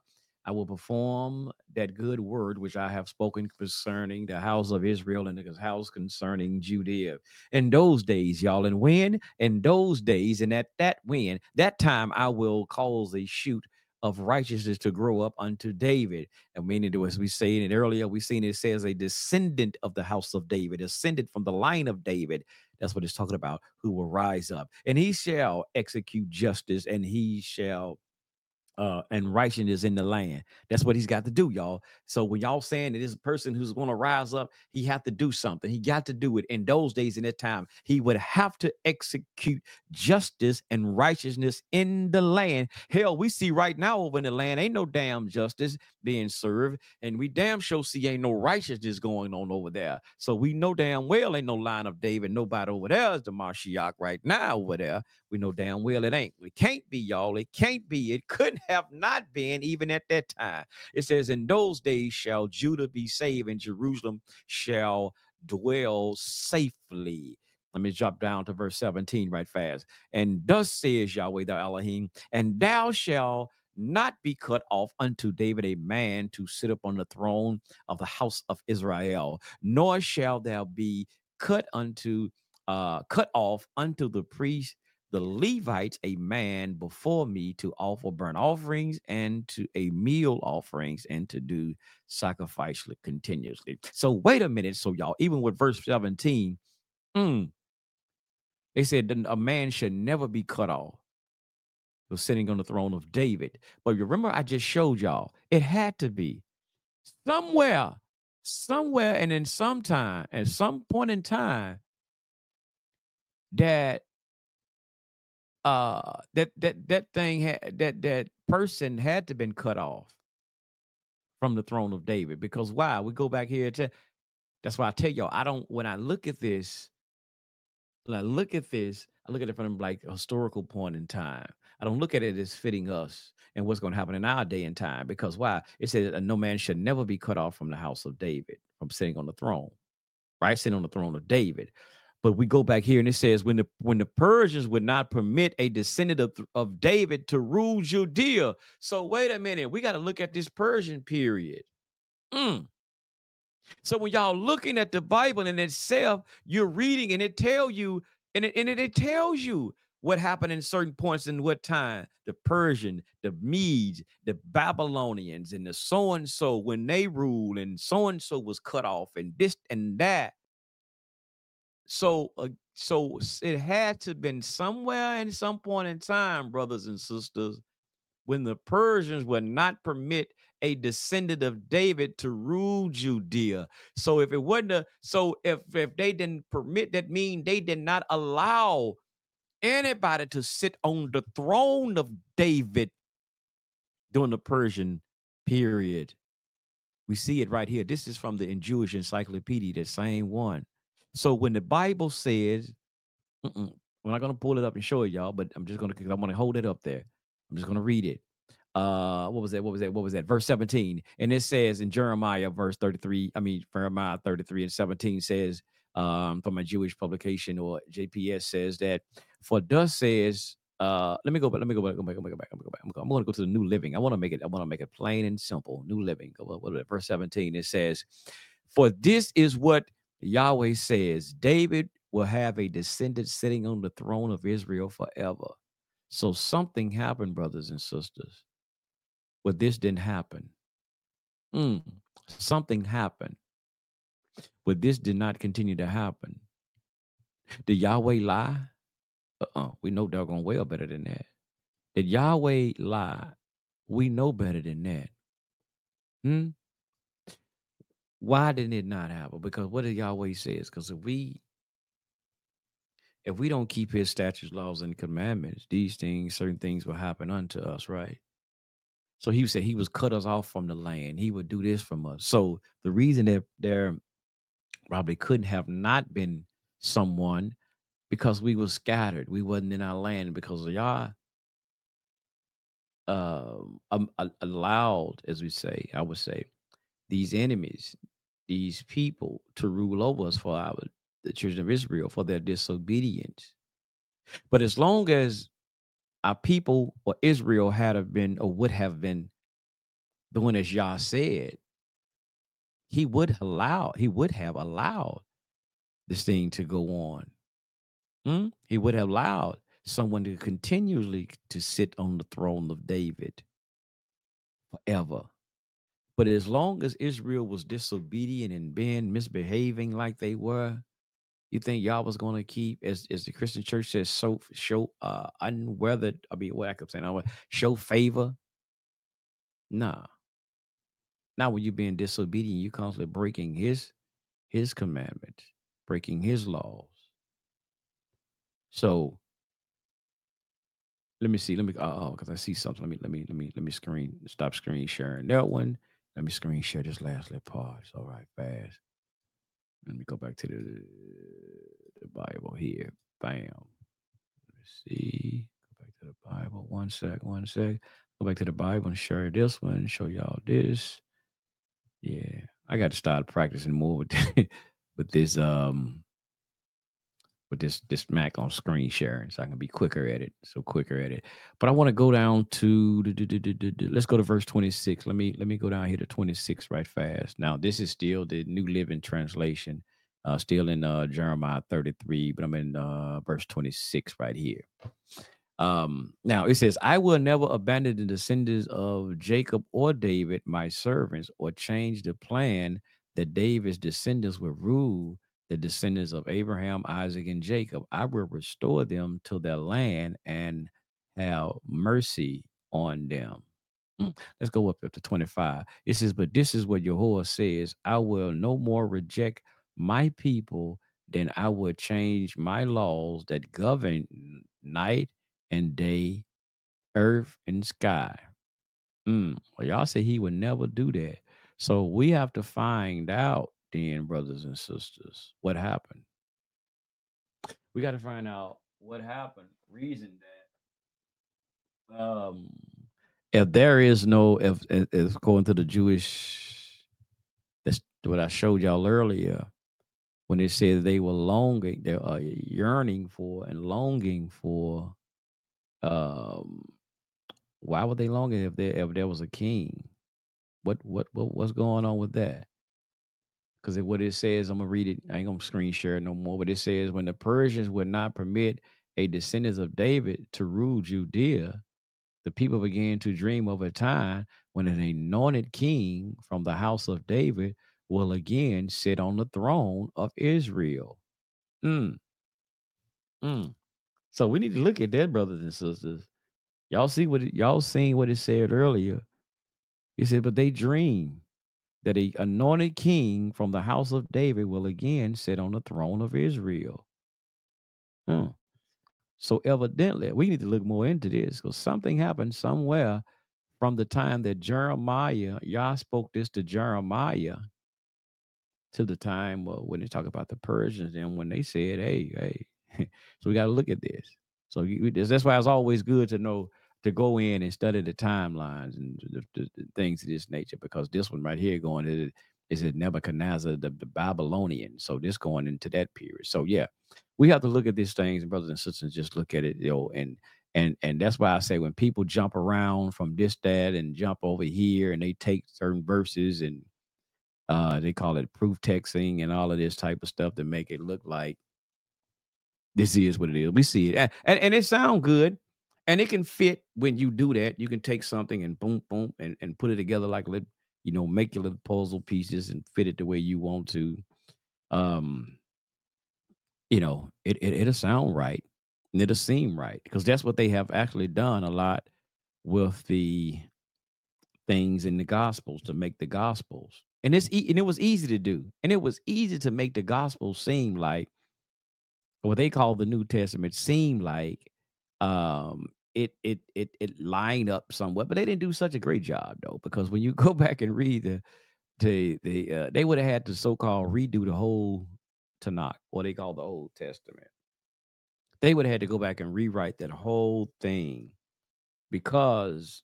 I will perform that good word which I have spoken concerning the house of Israel and the house concerning Judea. In those days, y'all, and when? In those days, and at that when, that time I will cause a shoot of righteousness to grow up unto David. And meaning to as we say it earlier, we seen it says a descendant of the house of David, ascended from the line of David. That's what it's talking about, who will rise up. And he shall execute justice, and he shall uh, and righteousness in the land. That's what he's got to do, y'all. So when y'all saying that this person who's going to rise up, he have to do something. He got to do it. In those days, in that time, he would have to execute justice and righteousness in the land. Hell, we see right now over in the land, ain't no damn justice being served, and we damn sure see ain't no righteousness going on over there. So we know damn well ain't no line of David. Nobody over there is the Mashiach right now over there. We know damn well it ain't. It can't be, y'all. It can't be. It couldn't have not been even at that time. It says, In those days shall Judah be saved, and Jerusalem shall dwell safely. Let me drop down to verse 17 right fast. And thus says Yahweh the Elohim, and thou shalt not be cut off unto David a man to sit upon the throne of the house of Israel, nor shall thou be cut unto uh cut off unto the priest the Levites a man before me to offer burnt offerings and to a meal offerings and to do sacrifice continuously. So wait a minute. So y'all, even with verse 17, mm, they said a man should never be cut off. Was sitting on the throne of David. But remember, I just showed y'all it had to be somewhere, somewhere, and in some time, at some point in time, that uh that that that thing had that that person had to been cut off from the throne of David because why? We go back here to that's why I tell y'all I don't when I look at this when I look at this I look at it from like a historical point in time. I don't look at it as fitting us and what's going to happen in our day and time because why? It says no man should never be cut off from the house of David from sitting on the throne right? Sitting on the throne of David but we go back here and it says when the when the Persians would not permit a descendant of, of David to rule Judea. So wait a minute, we got to look at this Persian period. Mm. So when y'all looking at the Bible in itself, you're reading and it tell you and it, and it, it tells you what happened in certain points in what time the Persian, the Medes, the Babylonians, and the so and so when they ruled, and so and so was cut off, and this and that. So, uh, so it had to have been somewhere in some point in time, brothers and sisters, when the Persians would not permit a descendant of David to rule Judea. So if it wasn't a, so if if they didn't permit that mean they did not allow anybody to sit on the throne of David during the Persian period. We see it right here. This is from the Jewish encyclopedia, the same one. So when the Bible says, we're not going to pull it up and show it, y'all, but I'm just going to, I'm going to hold it up there. I'm just going to read it. Uh, what was that? What was that? What was that? Verse 17. And it says in Jeremiah, verse 33, I mean, Jeremiah 33 and 17 says, um, from a Jewish publication or JPS says that, for thus says, uh, let me go back. Let me go back. Go back. Go back. Go back. Go back. I'm, going to go to the New Living. I want to make it. I want to make it plain and simple. New Living. Verse 17. It says, "For this is what Yahweh says David will have a descendant sitting on the throne of Israel forever. So something happened, brothers and sisters. But this didn't happen. Mm. something happened, but this did not continue to happen. Did Yahweh lie? Uh-uh. We know doggone well better than that. Did Yahweh lie? We know better than that. Hmm? Why didn't it not happen? Because what did Yahweh says? Because if we if we don't keep his statutes, laws, and commandments, these things, certain things will happen unto us, right? So he said he was cut us off from the land. He would do this from us. So the reason that there probably couldn't have not been someone because we were scattered. We wasn't in our land because of Yah um, um, allowed, as we say, I would say, these enemies, these people to rule over us for our the children of Israel for their disobedience. But as long as our people or Israel had have been or would have been doing as Yah said, he would allow, he would have allowed this thing to go on. Hmm? He would have allowed someone to continually to sit on the throne of David forever. But as long as Israel was disobedient and being misbehaving like they were, you think y'all was going to keep, as as the Christian church says, so show uh unweathered. I mean, what I kept saying, I show favor. Nah. Now, when you're being disobedient, you constantly breaking his his commandments, breaking his laws. So let me see. Let me oh, because I see something. Let me let me let me let me screen stop screen sharing that one. Let me screen share this last little part. It's all right, fast. Let me go back to the, the Bible here. Bam. Let's see. Go back to the Bible. One sec, one sec. Go back to the Bible and share this one. Show y'all this. Yeah. I got to start practicing more with with this um with this this Mac on screen sharing, so I can be quicker at it. So quicker at it. But I want to go down to let's go to verse 26. Let me let me go down here to 26 right fast. Now this is still the New Living Translation, uh, still in uh, Jeremiah 33, but I'm in uh, verse 26 right here. Um, now it says, I will never abandon the descendants of Jacob or David, my servants, or change the plan that David's descendants will rule the descendants of Abraham, Isaac, and Jacob. I will restore them to their land and have mercy on them. Mm, Let's go up, to 25. It says, But this is what Jehovah says I will no more reject my people than I will change my laws that govern night and day, earth and sky. Mm, Well, y'all say he would never do that. So we have to find out then, brothers and sisters, what happened. We got to find out what happened. Reason that um if there is no if, it's going to the Jewish that's what I showed y'all earlier when it said they were longing, they are yearning for and longing for um why were they longing if there if there was a king? What what what what's going on with that? Because what it says, I'm gonna read it. I ain't gonna screen share it no more. But it says, when the Persians would not permit a descendant of David to rule Judea, the people began to dream of a time when an anointed king from the house of David will again sit on the throne of Israel. Mm, mm. So we need to look at that, brothers and sisters. Y'all see what it, y'all seen what it said earlier. He said, but they dream that a anointed king from the house of David will again sit on the throne of Israel. Hmm. So evidently, we need to look more into this because something happened somewhere from the time that Jeremiah, Yah spoke this to Jeremiah, to the time uh, when they talk about the Persians and when they said, "Hey, hey," so we got to look at this. So you, that's why it's always good to know to go in and study the timelines and the, the- the things of this nature because this one right here going is is it Nebuchadnezzar the, the Babylonian. So this going into that period. So yeah, we have to look at these things, and brothers and sisters, just look at it, you know, and and and that's why I say when people jump around from this, that, and jump over here, and they take certain verses and uh they call it proof texting and all of this type of stuff to make it look like this is what it is. We see it, and and, and it sound good, and it can fit when you do that. You can take something and boom, boom, and, and put it together like lit- you know, make your little puzzle pieces and fit it the way you want to. Um, you know, it, it it'll sound right and it'll seem right because that's what they have actually done a lot with the things in the gospels to make the gospels and it's e- and it was easy to do and it was easy to make the gospel seem like what they call the new testament seem like um it it it it lined up somewhat but they didn't do such a great job though because when you go back and read the the the uh, they would have had to so-called redo the whole tanakh what they call the old testament. They would have had to go back and rewrite that whole thing because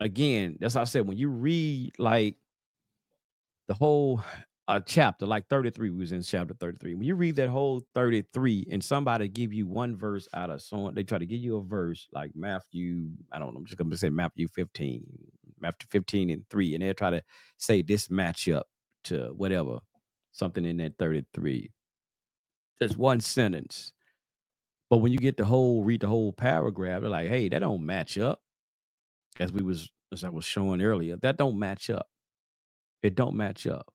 again that's i said when you read like the whole uh, chapter like 33 we was in chapter 33 when you read that whole 33 and somebody give you one verse out of someone they try to give you a verse like matthew i don't know i'm just gonna say matthew 15 matthew 15 and 3 and they'll try to say this match up to whatever something in that 33 just one sentence. But when you get the whole read the whole paragraph they're like hey that don't match up as we was as i was showing earlier that don't match up. It don't match up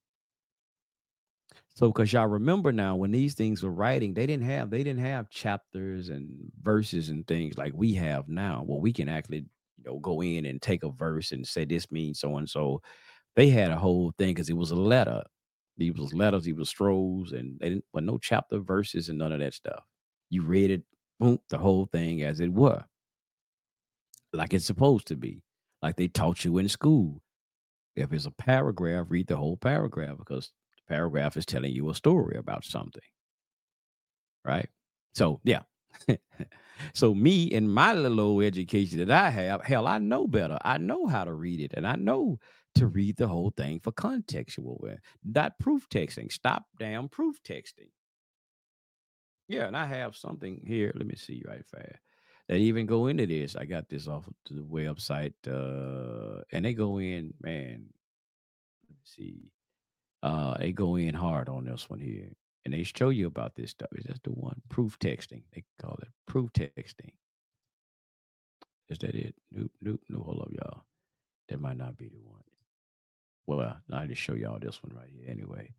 so because y'all remember now when these things were writing they didn't have they didn't have chapters and verses and things like we have now well we can actually you know go in and take a verse and say this means so and so. They had a whole thing because it was a letter. These was letters these was strolls, and they didn't but no chapter verses and none of that stuff. You read it boom the whole thing as it were. Like it's supposed to be. Like they taught you in school. If it's a paragraph read the whole paragraph because paragraph is telling you a story about something right? So yeah. So me and my little old education that i have hell i know better. I know how to read it and i know to read the whole thing for contextual not proof texting stop damn proof texting. Yeah and i have something here let me see right fast that even go into this. I got this off of the website uh and they go in man let me see uh they go in hard on this one here and they show you about this stuff. Is that the one proof texting. They call it proof texting. Is that it? Nope nope no hold up y'all. That might not be the one. Well i just show y'all this one right here anyway.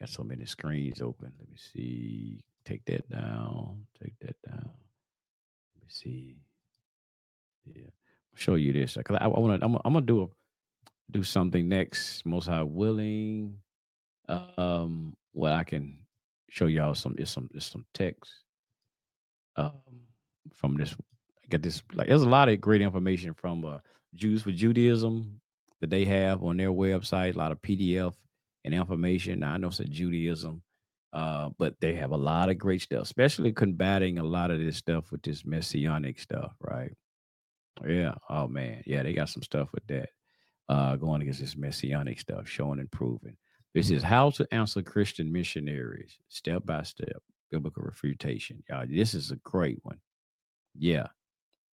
Got so many screens open. Let me see. Take that down. Take that down. Let me see. Yeah. I'll show you this. Because i, I want to I'm, I'm gonna do a do something next most high willing um what i can show y'all some is some is some text um from this i got this like there's a lot of great information from uh jews for judaism that they have on their website a lot of pdf and information. Now i know it's a judaism uh but they have a lot of great stuff especially combating a lot of this stuff with this messianic stuff right? Yeah oh man. Yeah they got some stuff with that uh, going against this messianic stuff, showing and proving. This is how to answer Christian missionaries step by step, biblical refutation. Y'all, this is a great one. Yeah.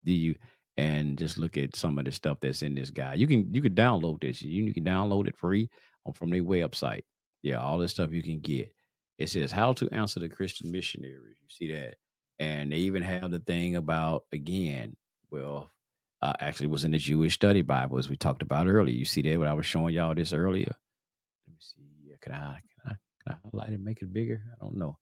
Do you and just look at some of the stuff that's in this guy. You can you can download this. You, you can download it free on from their website. Yeah, all this stuff you can get. It says how to answer the Christian missionaries. You see that? And they even have the thing about again, well, uh, actually was in the Jewish Study Bible, as we talked about earlier. You see that what I was showing y'all this earlier. Let me see. Can I can I, can I highlight it, make it bigger? I don't know,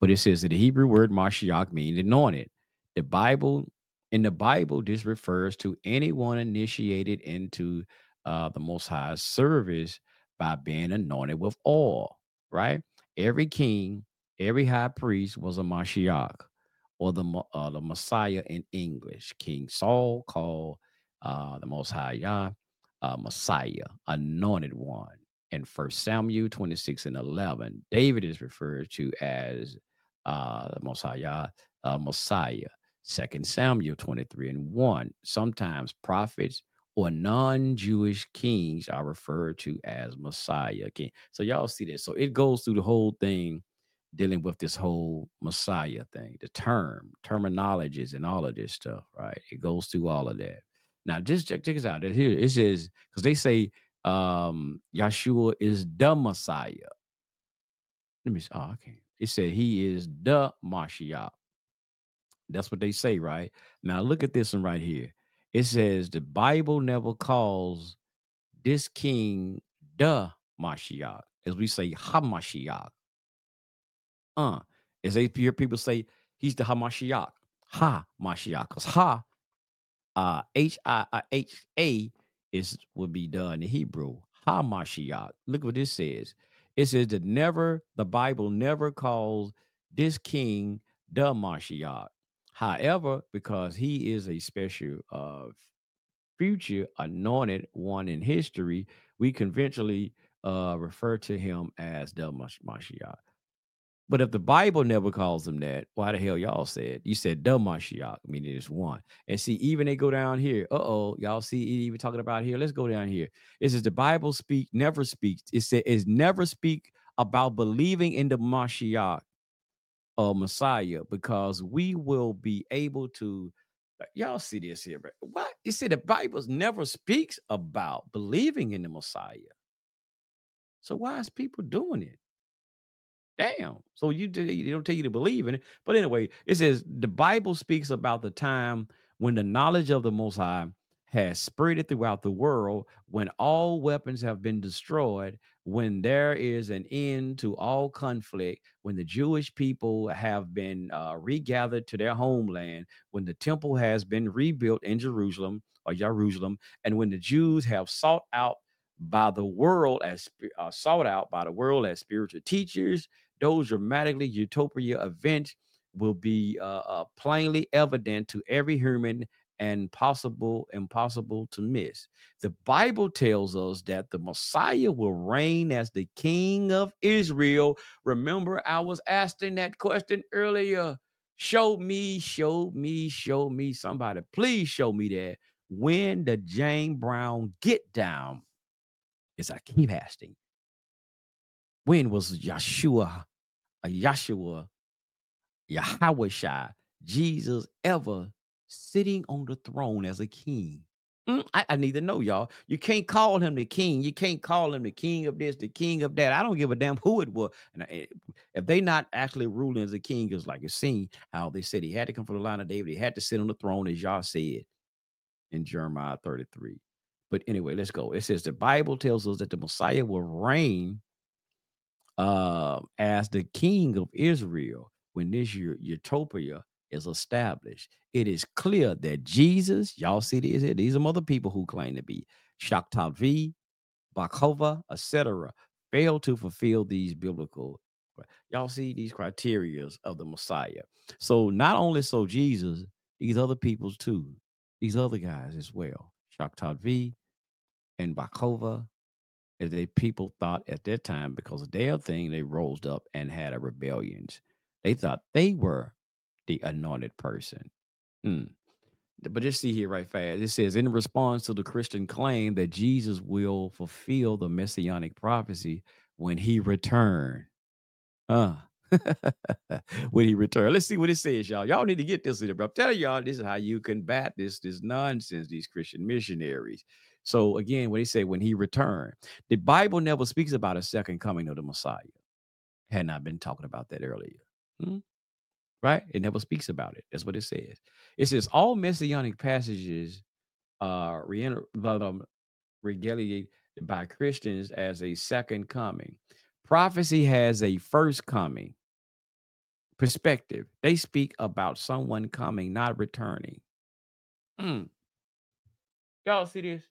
but it says that the Hebrew word Mashiach means anointed. The Bible in the Bible, this refers to anyone initiated into uh, the Most High's service by being anointed with oil. Right? Every king, every high priest was a Mashiach or the uh, the Messiah in English. King Saul called uh, the Most High Yah uh, Messiah, anointed one. In First Samuel 26 and 11, David is referred to as uh, the Most High Yah uh, Messiah. Second Samuel 23 and 1. Sometimes prophets or non-Jewish kings are referred to as Messiah king. So y'all see this. So it goes through the whole thing dealing with this whole Messiah thing, the term, terminologies, and all of this stuff, right? It goes through all of that. Now, just check, check this out. Here it says, because they say um Yeshua is the Messiah. Let me see. Oh, okay. It said he is the Mashiach. That's what they say, right? Now look at this one right here. It says the Bible never calls this king, the Mashiach, as we say, Hamashiach. Uh, as they hear people say, he's the Hamashiach, Ha Mashiach, because Ha, uh, H I uh, H A is would be done in Hebrew. Ha Mashiach. Look what this says. It says that never the Bible never calls this king the Mashiach. However, because he is a special uh future anointed one in history, we conventionally uh refer to him as the Mash- Mashiach. But if the Bible never calls them that, why the hell y'all said? You said the Mashiach, meaning it's one. And see, even they go down here. Uh-oh, y'all see it even talking about here. Let's go down here. It says the Bible speak, never speaks. It says never speak about believing in the Mashiach or Messiah, because we will be able to uh, y'all see this here, but what you see the Bible never speaks about believing in the Messiah. So why is people doing it? Damn. So you they don't tell you to believe in it. But anyway, it says the Bible speaks about the time when the knowledge of the Most High has spread throughout the world, when all weapons have been destroyed, when there is an end to all conflict, when the Jewish people have been uh, regathered to their homeland, when the temple has been rebuilt in Jerusalem or Jerusalem, and when the Jews have sought out by the world as uh, sought out by the world as spiritual teachers, those dramatically utopia events will be uh, uh, plainly evident to every human and possible impossible to miss. The Bible tells us that the Messiah will reign as the King of Israel. Remember, I was asking that question earlier. Show me, show me, show me. Somebody, please show me that. When the Jane Brown get down, is I keep asking. When was Yeshua, a Yeshua, Yahweh Jesus ever sitting on the throne as a king? Mm, I, I need to know, y'all. You can't call him the king. You can't call him the king of this, the king of that. I don't give a damn who it was. And if they not actually ruling as a king, it's like it's seen how they said he had to come from the line of David. He had to sit on the throne, as y'all said in Jeremiah 33. But anyway, let's go. It says the Bible tells us that the Messiah will reign uh, as the king of Israel when this utopia is established. It is clear that Jesus, y'all see these here, these are other people who claim to be Shaktavi, Bakova, etc., failed to fulfill these biblical. Y'all see these criterias of the Messiah. So not only so Jesus, these other peoples too, these other guys as well, Shaktavi and Bakova, as they people thought at that time because of their thing, they rose up and had a rebellions. They thought they were the anointed person. Hmm. But just see here right fast. It says, in response to the Christian claim that Jesus will fulfill the messianic prophecy when he return. Uh, when he return. Let's see what it says, y'all. Y'all need to get this. I'm telling y'all, this is how you combat this, this nonsense, these Christian missionaries. So again, when they say when he returned, the Bible never speaks about a second coming of the Messiah. Had not been talking about that earlier. Hmm? Right? It never speaks about it. That's what it says. It says all messianic passages uh but, um, by Christians as a second coming. Prophecy has a first coming perspective. They speak about someone coming, not returning. Mm. Y'all see this?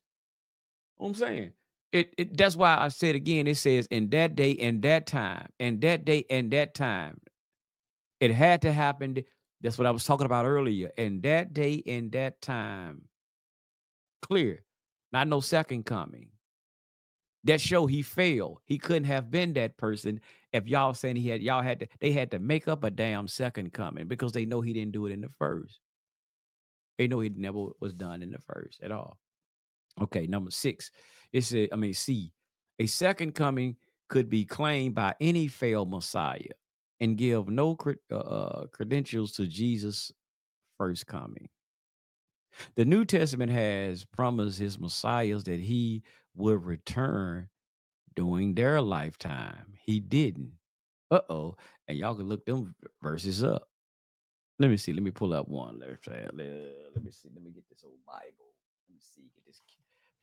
I'm saying. It, it that's why I said again, it says in that day and that time, and that day and that time. It had to happen. That's what I was talking about earlier. And that day and that time. Clear. Not no second coming. That show he failed. He couldn't have been that person if y'all saying he had y'all had to they had to make up a damn second coming because they know he didn't do it in the first. They know he never was done in the first at all. Okay, number six. It said, I mean, C. A second coming could be claimed by any failed Messiah and give no cre- uh, uh, credentials to Jesus' first coming. The New Testament has promised his messiahs that he would return during their lifetime. He didn't. Uh oh. And y'all can look them verses up. Let me see. Let me pull up one. Let, let me see. Let me get this old Bible. Let me see. Get this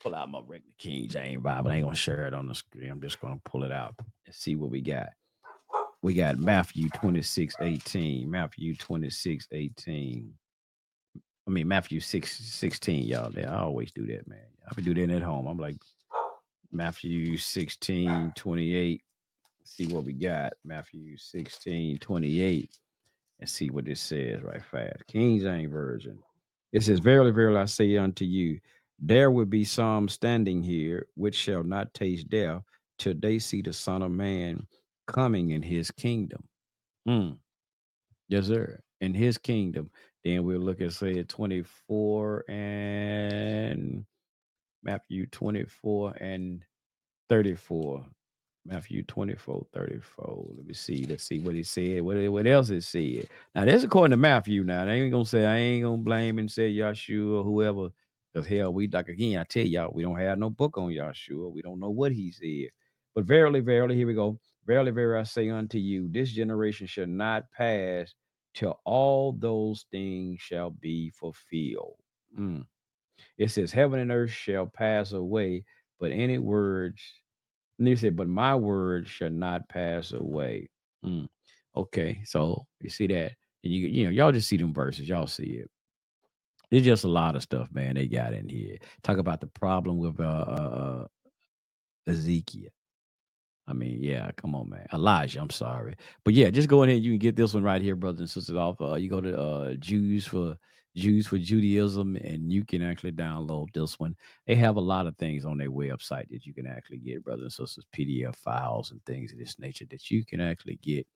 pull out my regular King James Bible. I ain't gonna share it on the screen. I'm just gonna pull it out and see what we got. We got Matthew 26, 18. Matthew 26, 18. I mean Matthew 6, 16, y'all. There. I always do that, man. I be do that at home. I'm like Matthew 16, 28. See what we got. Matthew 16, 28. And see what it says right fast. King James Version. It says, Verily, verily, I say unto you, there will be some standing here which shall not taste death till they see the Son of Man coming in his kingdom. Mm. Yes, sir. In his kingdom. Then we'll look at say 24 and Matthew 24 and 34. Matthew 24, 34. Let me see. Let's see what he said. What, what else it said. Now, that's according to Matthew. Now, they ain't gonna say I ain't gonna blame and say Yahshua or whoever. Because hell, we like again, I tell y'all, we don't have no book on Yahshua. We don't know what he said. But verily, verily, here we go. Verily, verily, I say unto you, this generation shall not pass till all those things shall be fulfilled. Mm. It says, Heaven and earth shall pass away, but any words, and he said, But my words shall not pass away. Mm. Okay, so you see that. And you you know, y'all just see them verses, y'all see it. It's just a lot of stuff, man. They got in here. Talk about the problem with uh, uh Ezekiel. I mean, yeah, come on, man. Elijah, I'm sorry. But yeah, just go ahead. And you can get this one right here, brothers and sisters, off. Uh, you go to uh Jews for Jews for Judaism, and you can actually download this one. They have a lot of things on their website that you can actually get, brothers and sisters, PDF files and things of this nature that you can actually get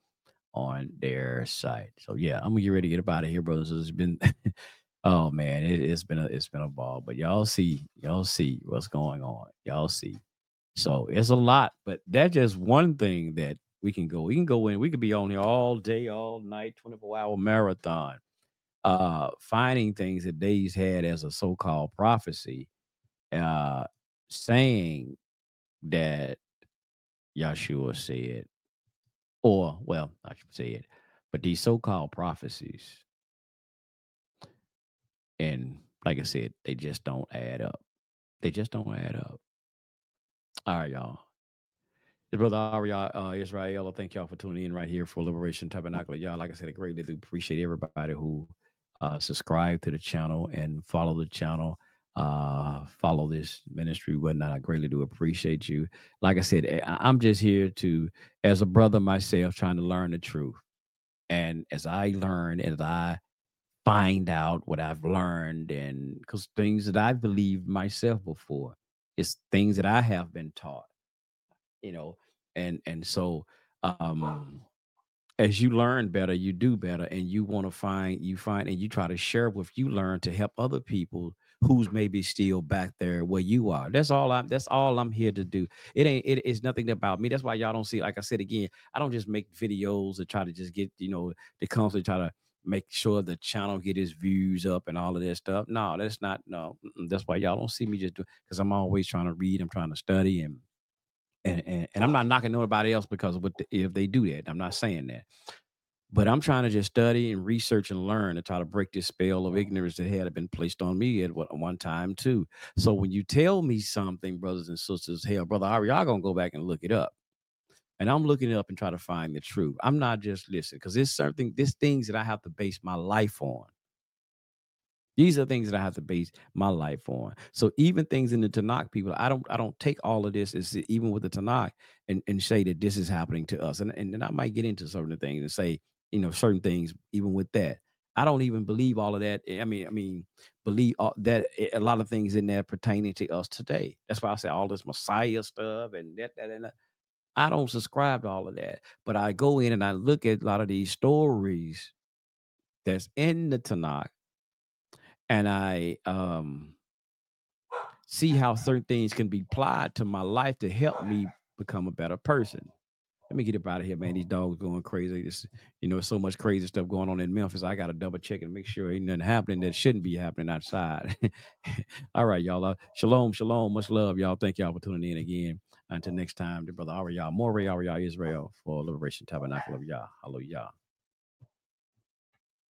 on their site. So yeah, I'm gonna get ready to get up out of here, brothers. It's been oh man, it, it's been a it's been a ball. But y'all see, y'all see what's going on. Y'all see. So it's a lot, but that's just one thing that we can go. We can go in, we could be on here all day, all night, 24 hour marathon, uh, finding things that they's had as a so-called prophecy, uh, saying that Yahshua said, or well, I should say it, but these so-called prophecies, and like I said, they just don't add up. They just don't add up. All right, y'all. Brother Aria uh, Israel. Thank y'all for tuning in right here for Liberation Tabernacle. Y'all, like I said, I greatly do appreciate everybody who uh, subscribe to the channel and follow the channel, uh, follow this ministry, whatnot. I greatly do appreciate you. Like I said, eh, I'm just here to, as a brother myself, trying to learn the truth. And as I learn, as I find out what I've learned, and because things that I believed myself before, it's things that I have been taught, you know, and and so um as you learn better, you do better, and you want to find you find and you try to share what you learn to help other people who's maybe still back there where you are. That's all I'm that's all I'm here to do. It ain't it is nothing about me. That's why y'all don't see, like I said again, I don't just make videos to try to just get, you know, to constantly try to make sure the channel get its views up and all of that stuff. No, that's not no. That's why y'all don't see me just do because I'm always trying to read, I'm trying to study and and, and, and I'm not knocking nobody else because what the, if they do that. I'm not saying that. But I'm trying to just study and research and learn to try to break this spell of ignorance that had been placed on me at one one time too. So when you tell me something, brothers and sisters, hell, brother Ari, y'all gonna go back and look it up. And I'm looking it up and try to find the truth. I'm not just listening because there's something, there's things that I have to base my life on. These are things that I have to base my life on. So even things in the Tanakh, people, I don't, I don't take all of this as even with the Tanakh and, and say that this is happening to us. And, and then I might get into certain things and say, you know, certain things, even with that. I don't even believe all of that. I mean, I mean, believe all, that eh, a lot of things in there pertaining to us today. That's why I say all this Messiah stuff and that, that, and that. I don't subscribe to all of that, but I go in and I look at a lot of these stories that's in the Tanakh, and I um see how certain things can be applied to my life to help me become a better person. Let me get up out of here, man. These dogs going crazy. This, you know, so much crazy stuff going on in Memphis. I got to double check and make sure ain't nothing happening that shouldn't be happening outside. All right, y'all. Uh, shalom, shalom. Much love, y'all. Thank y'all for tuning in again. Until next time, the brother Ariel, more Ariel Israel for Liberation Tabernacle of Yah. Hallelujah.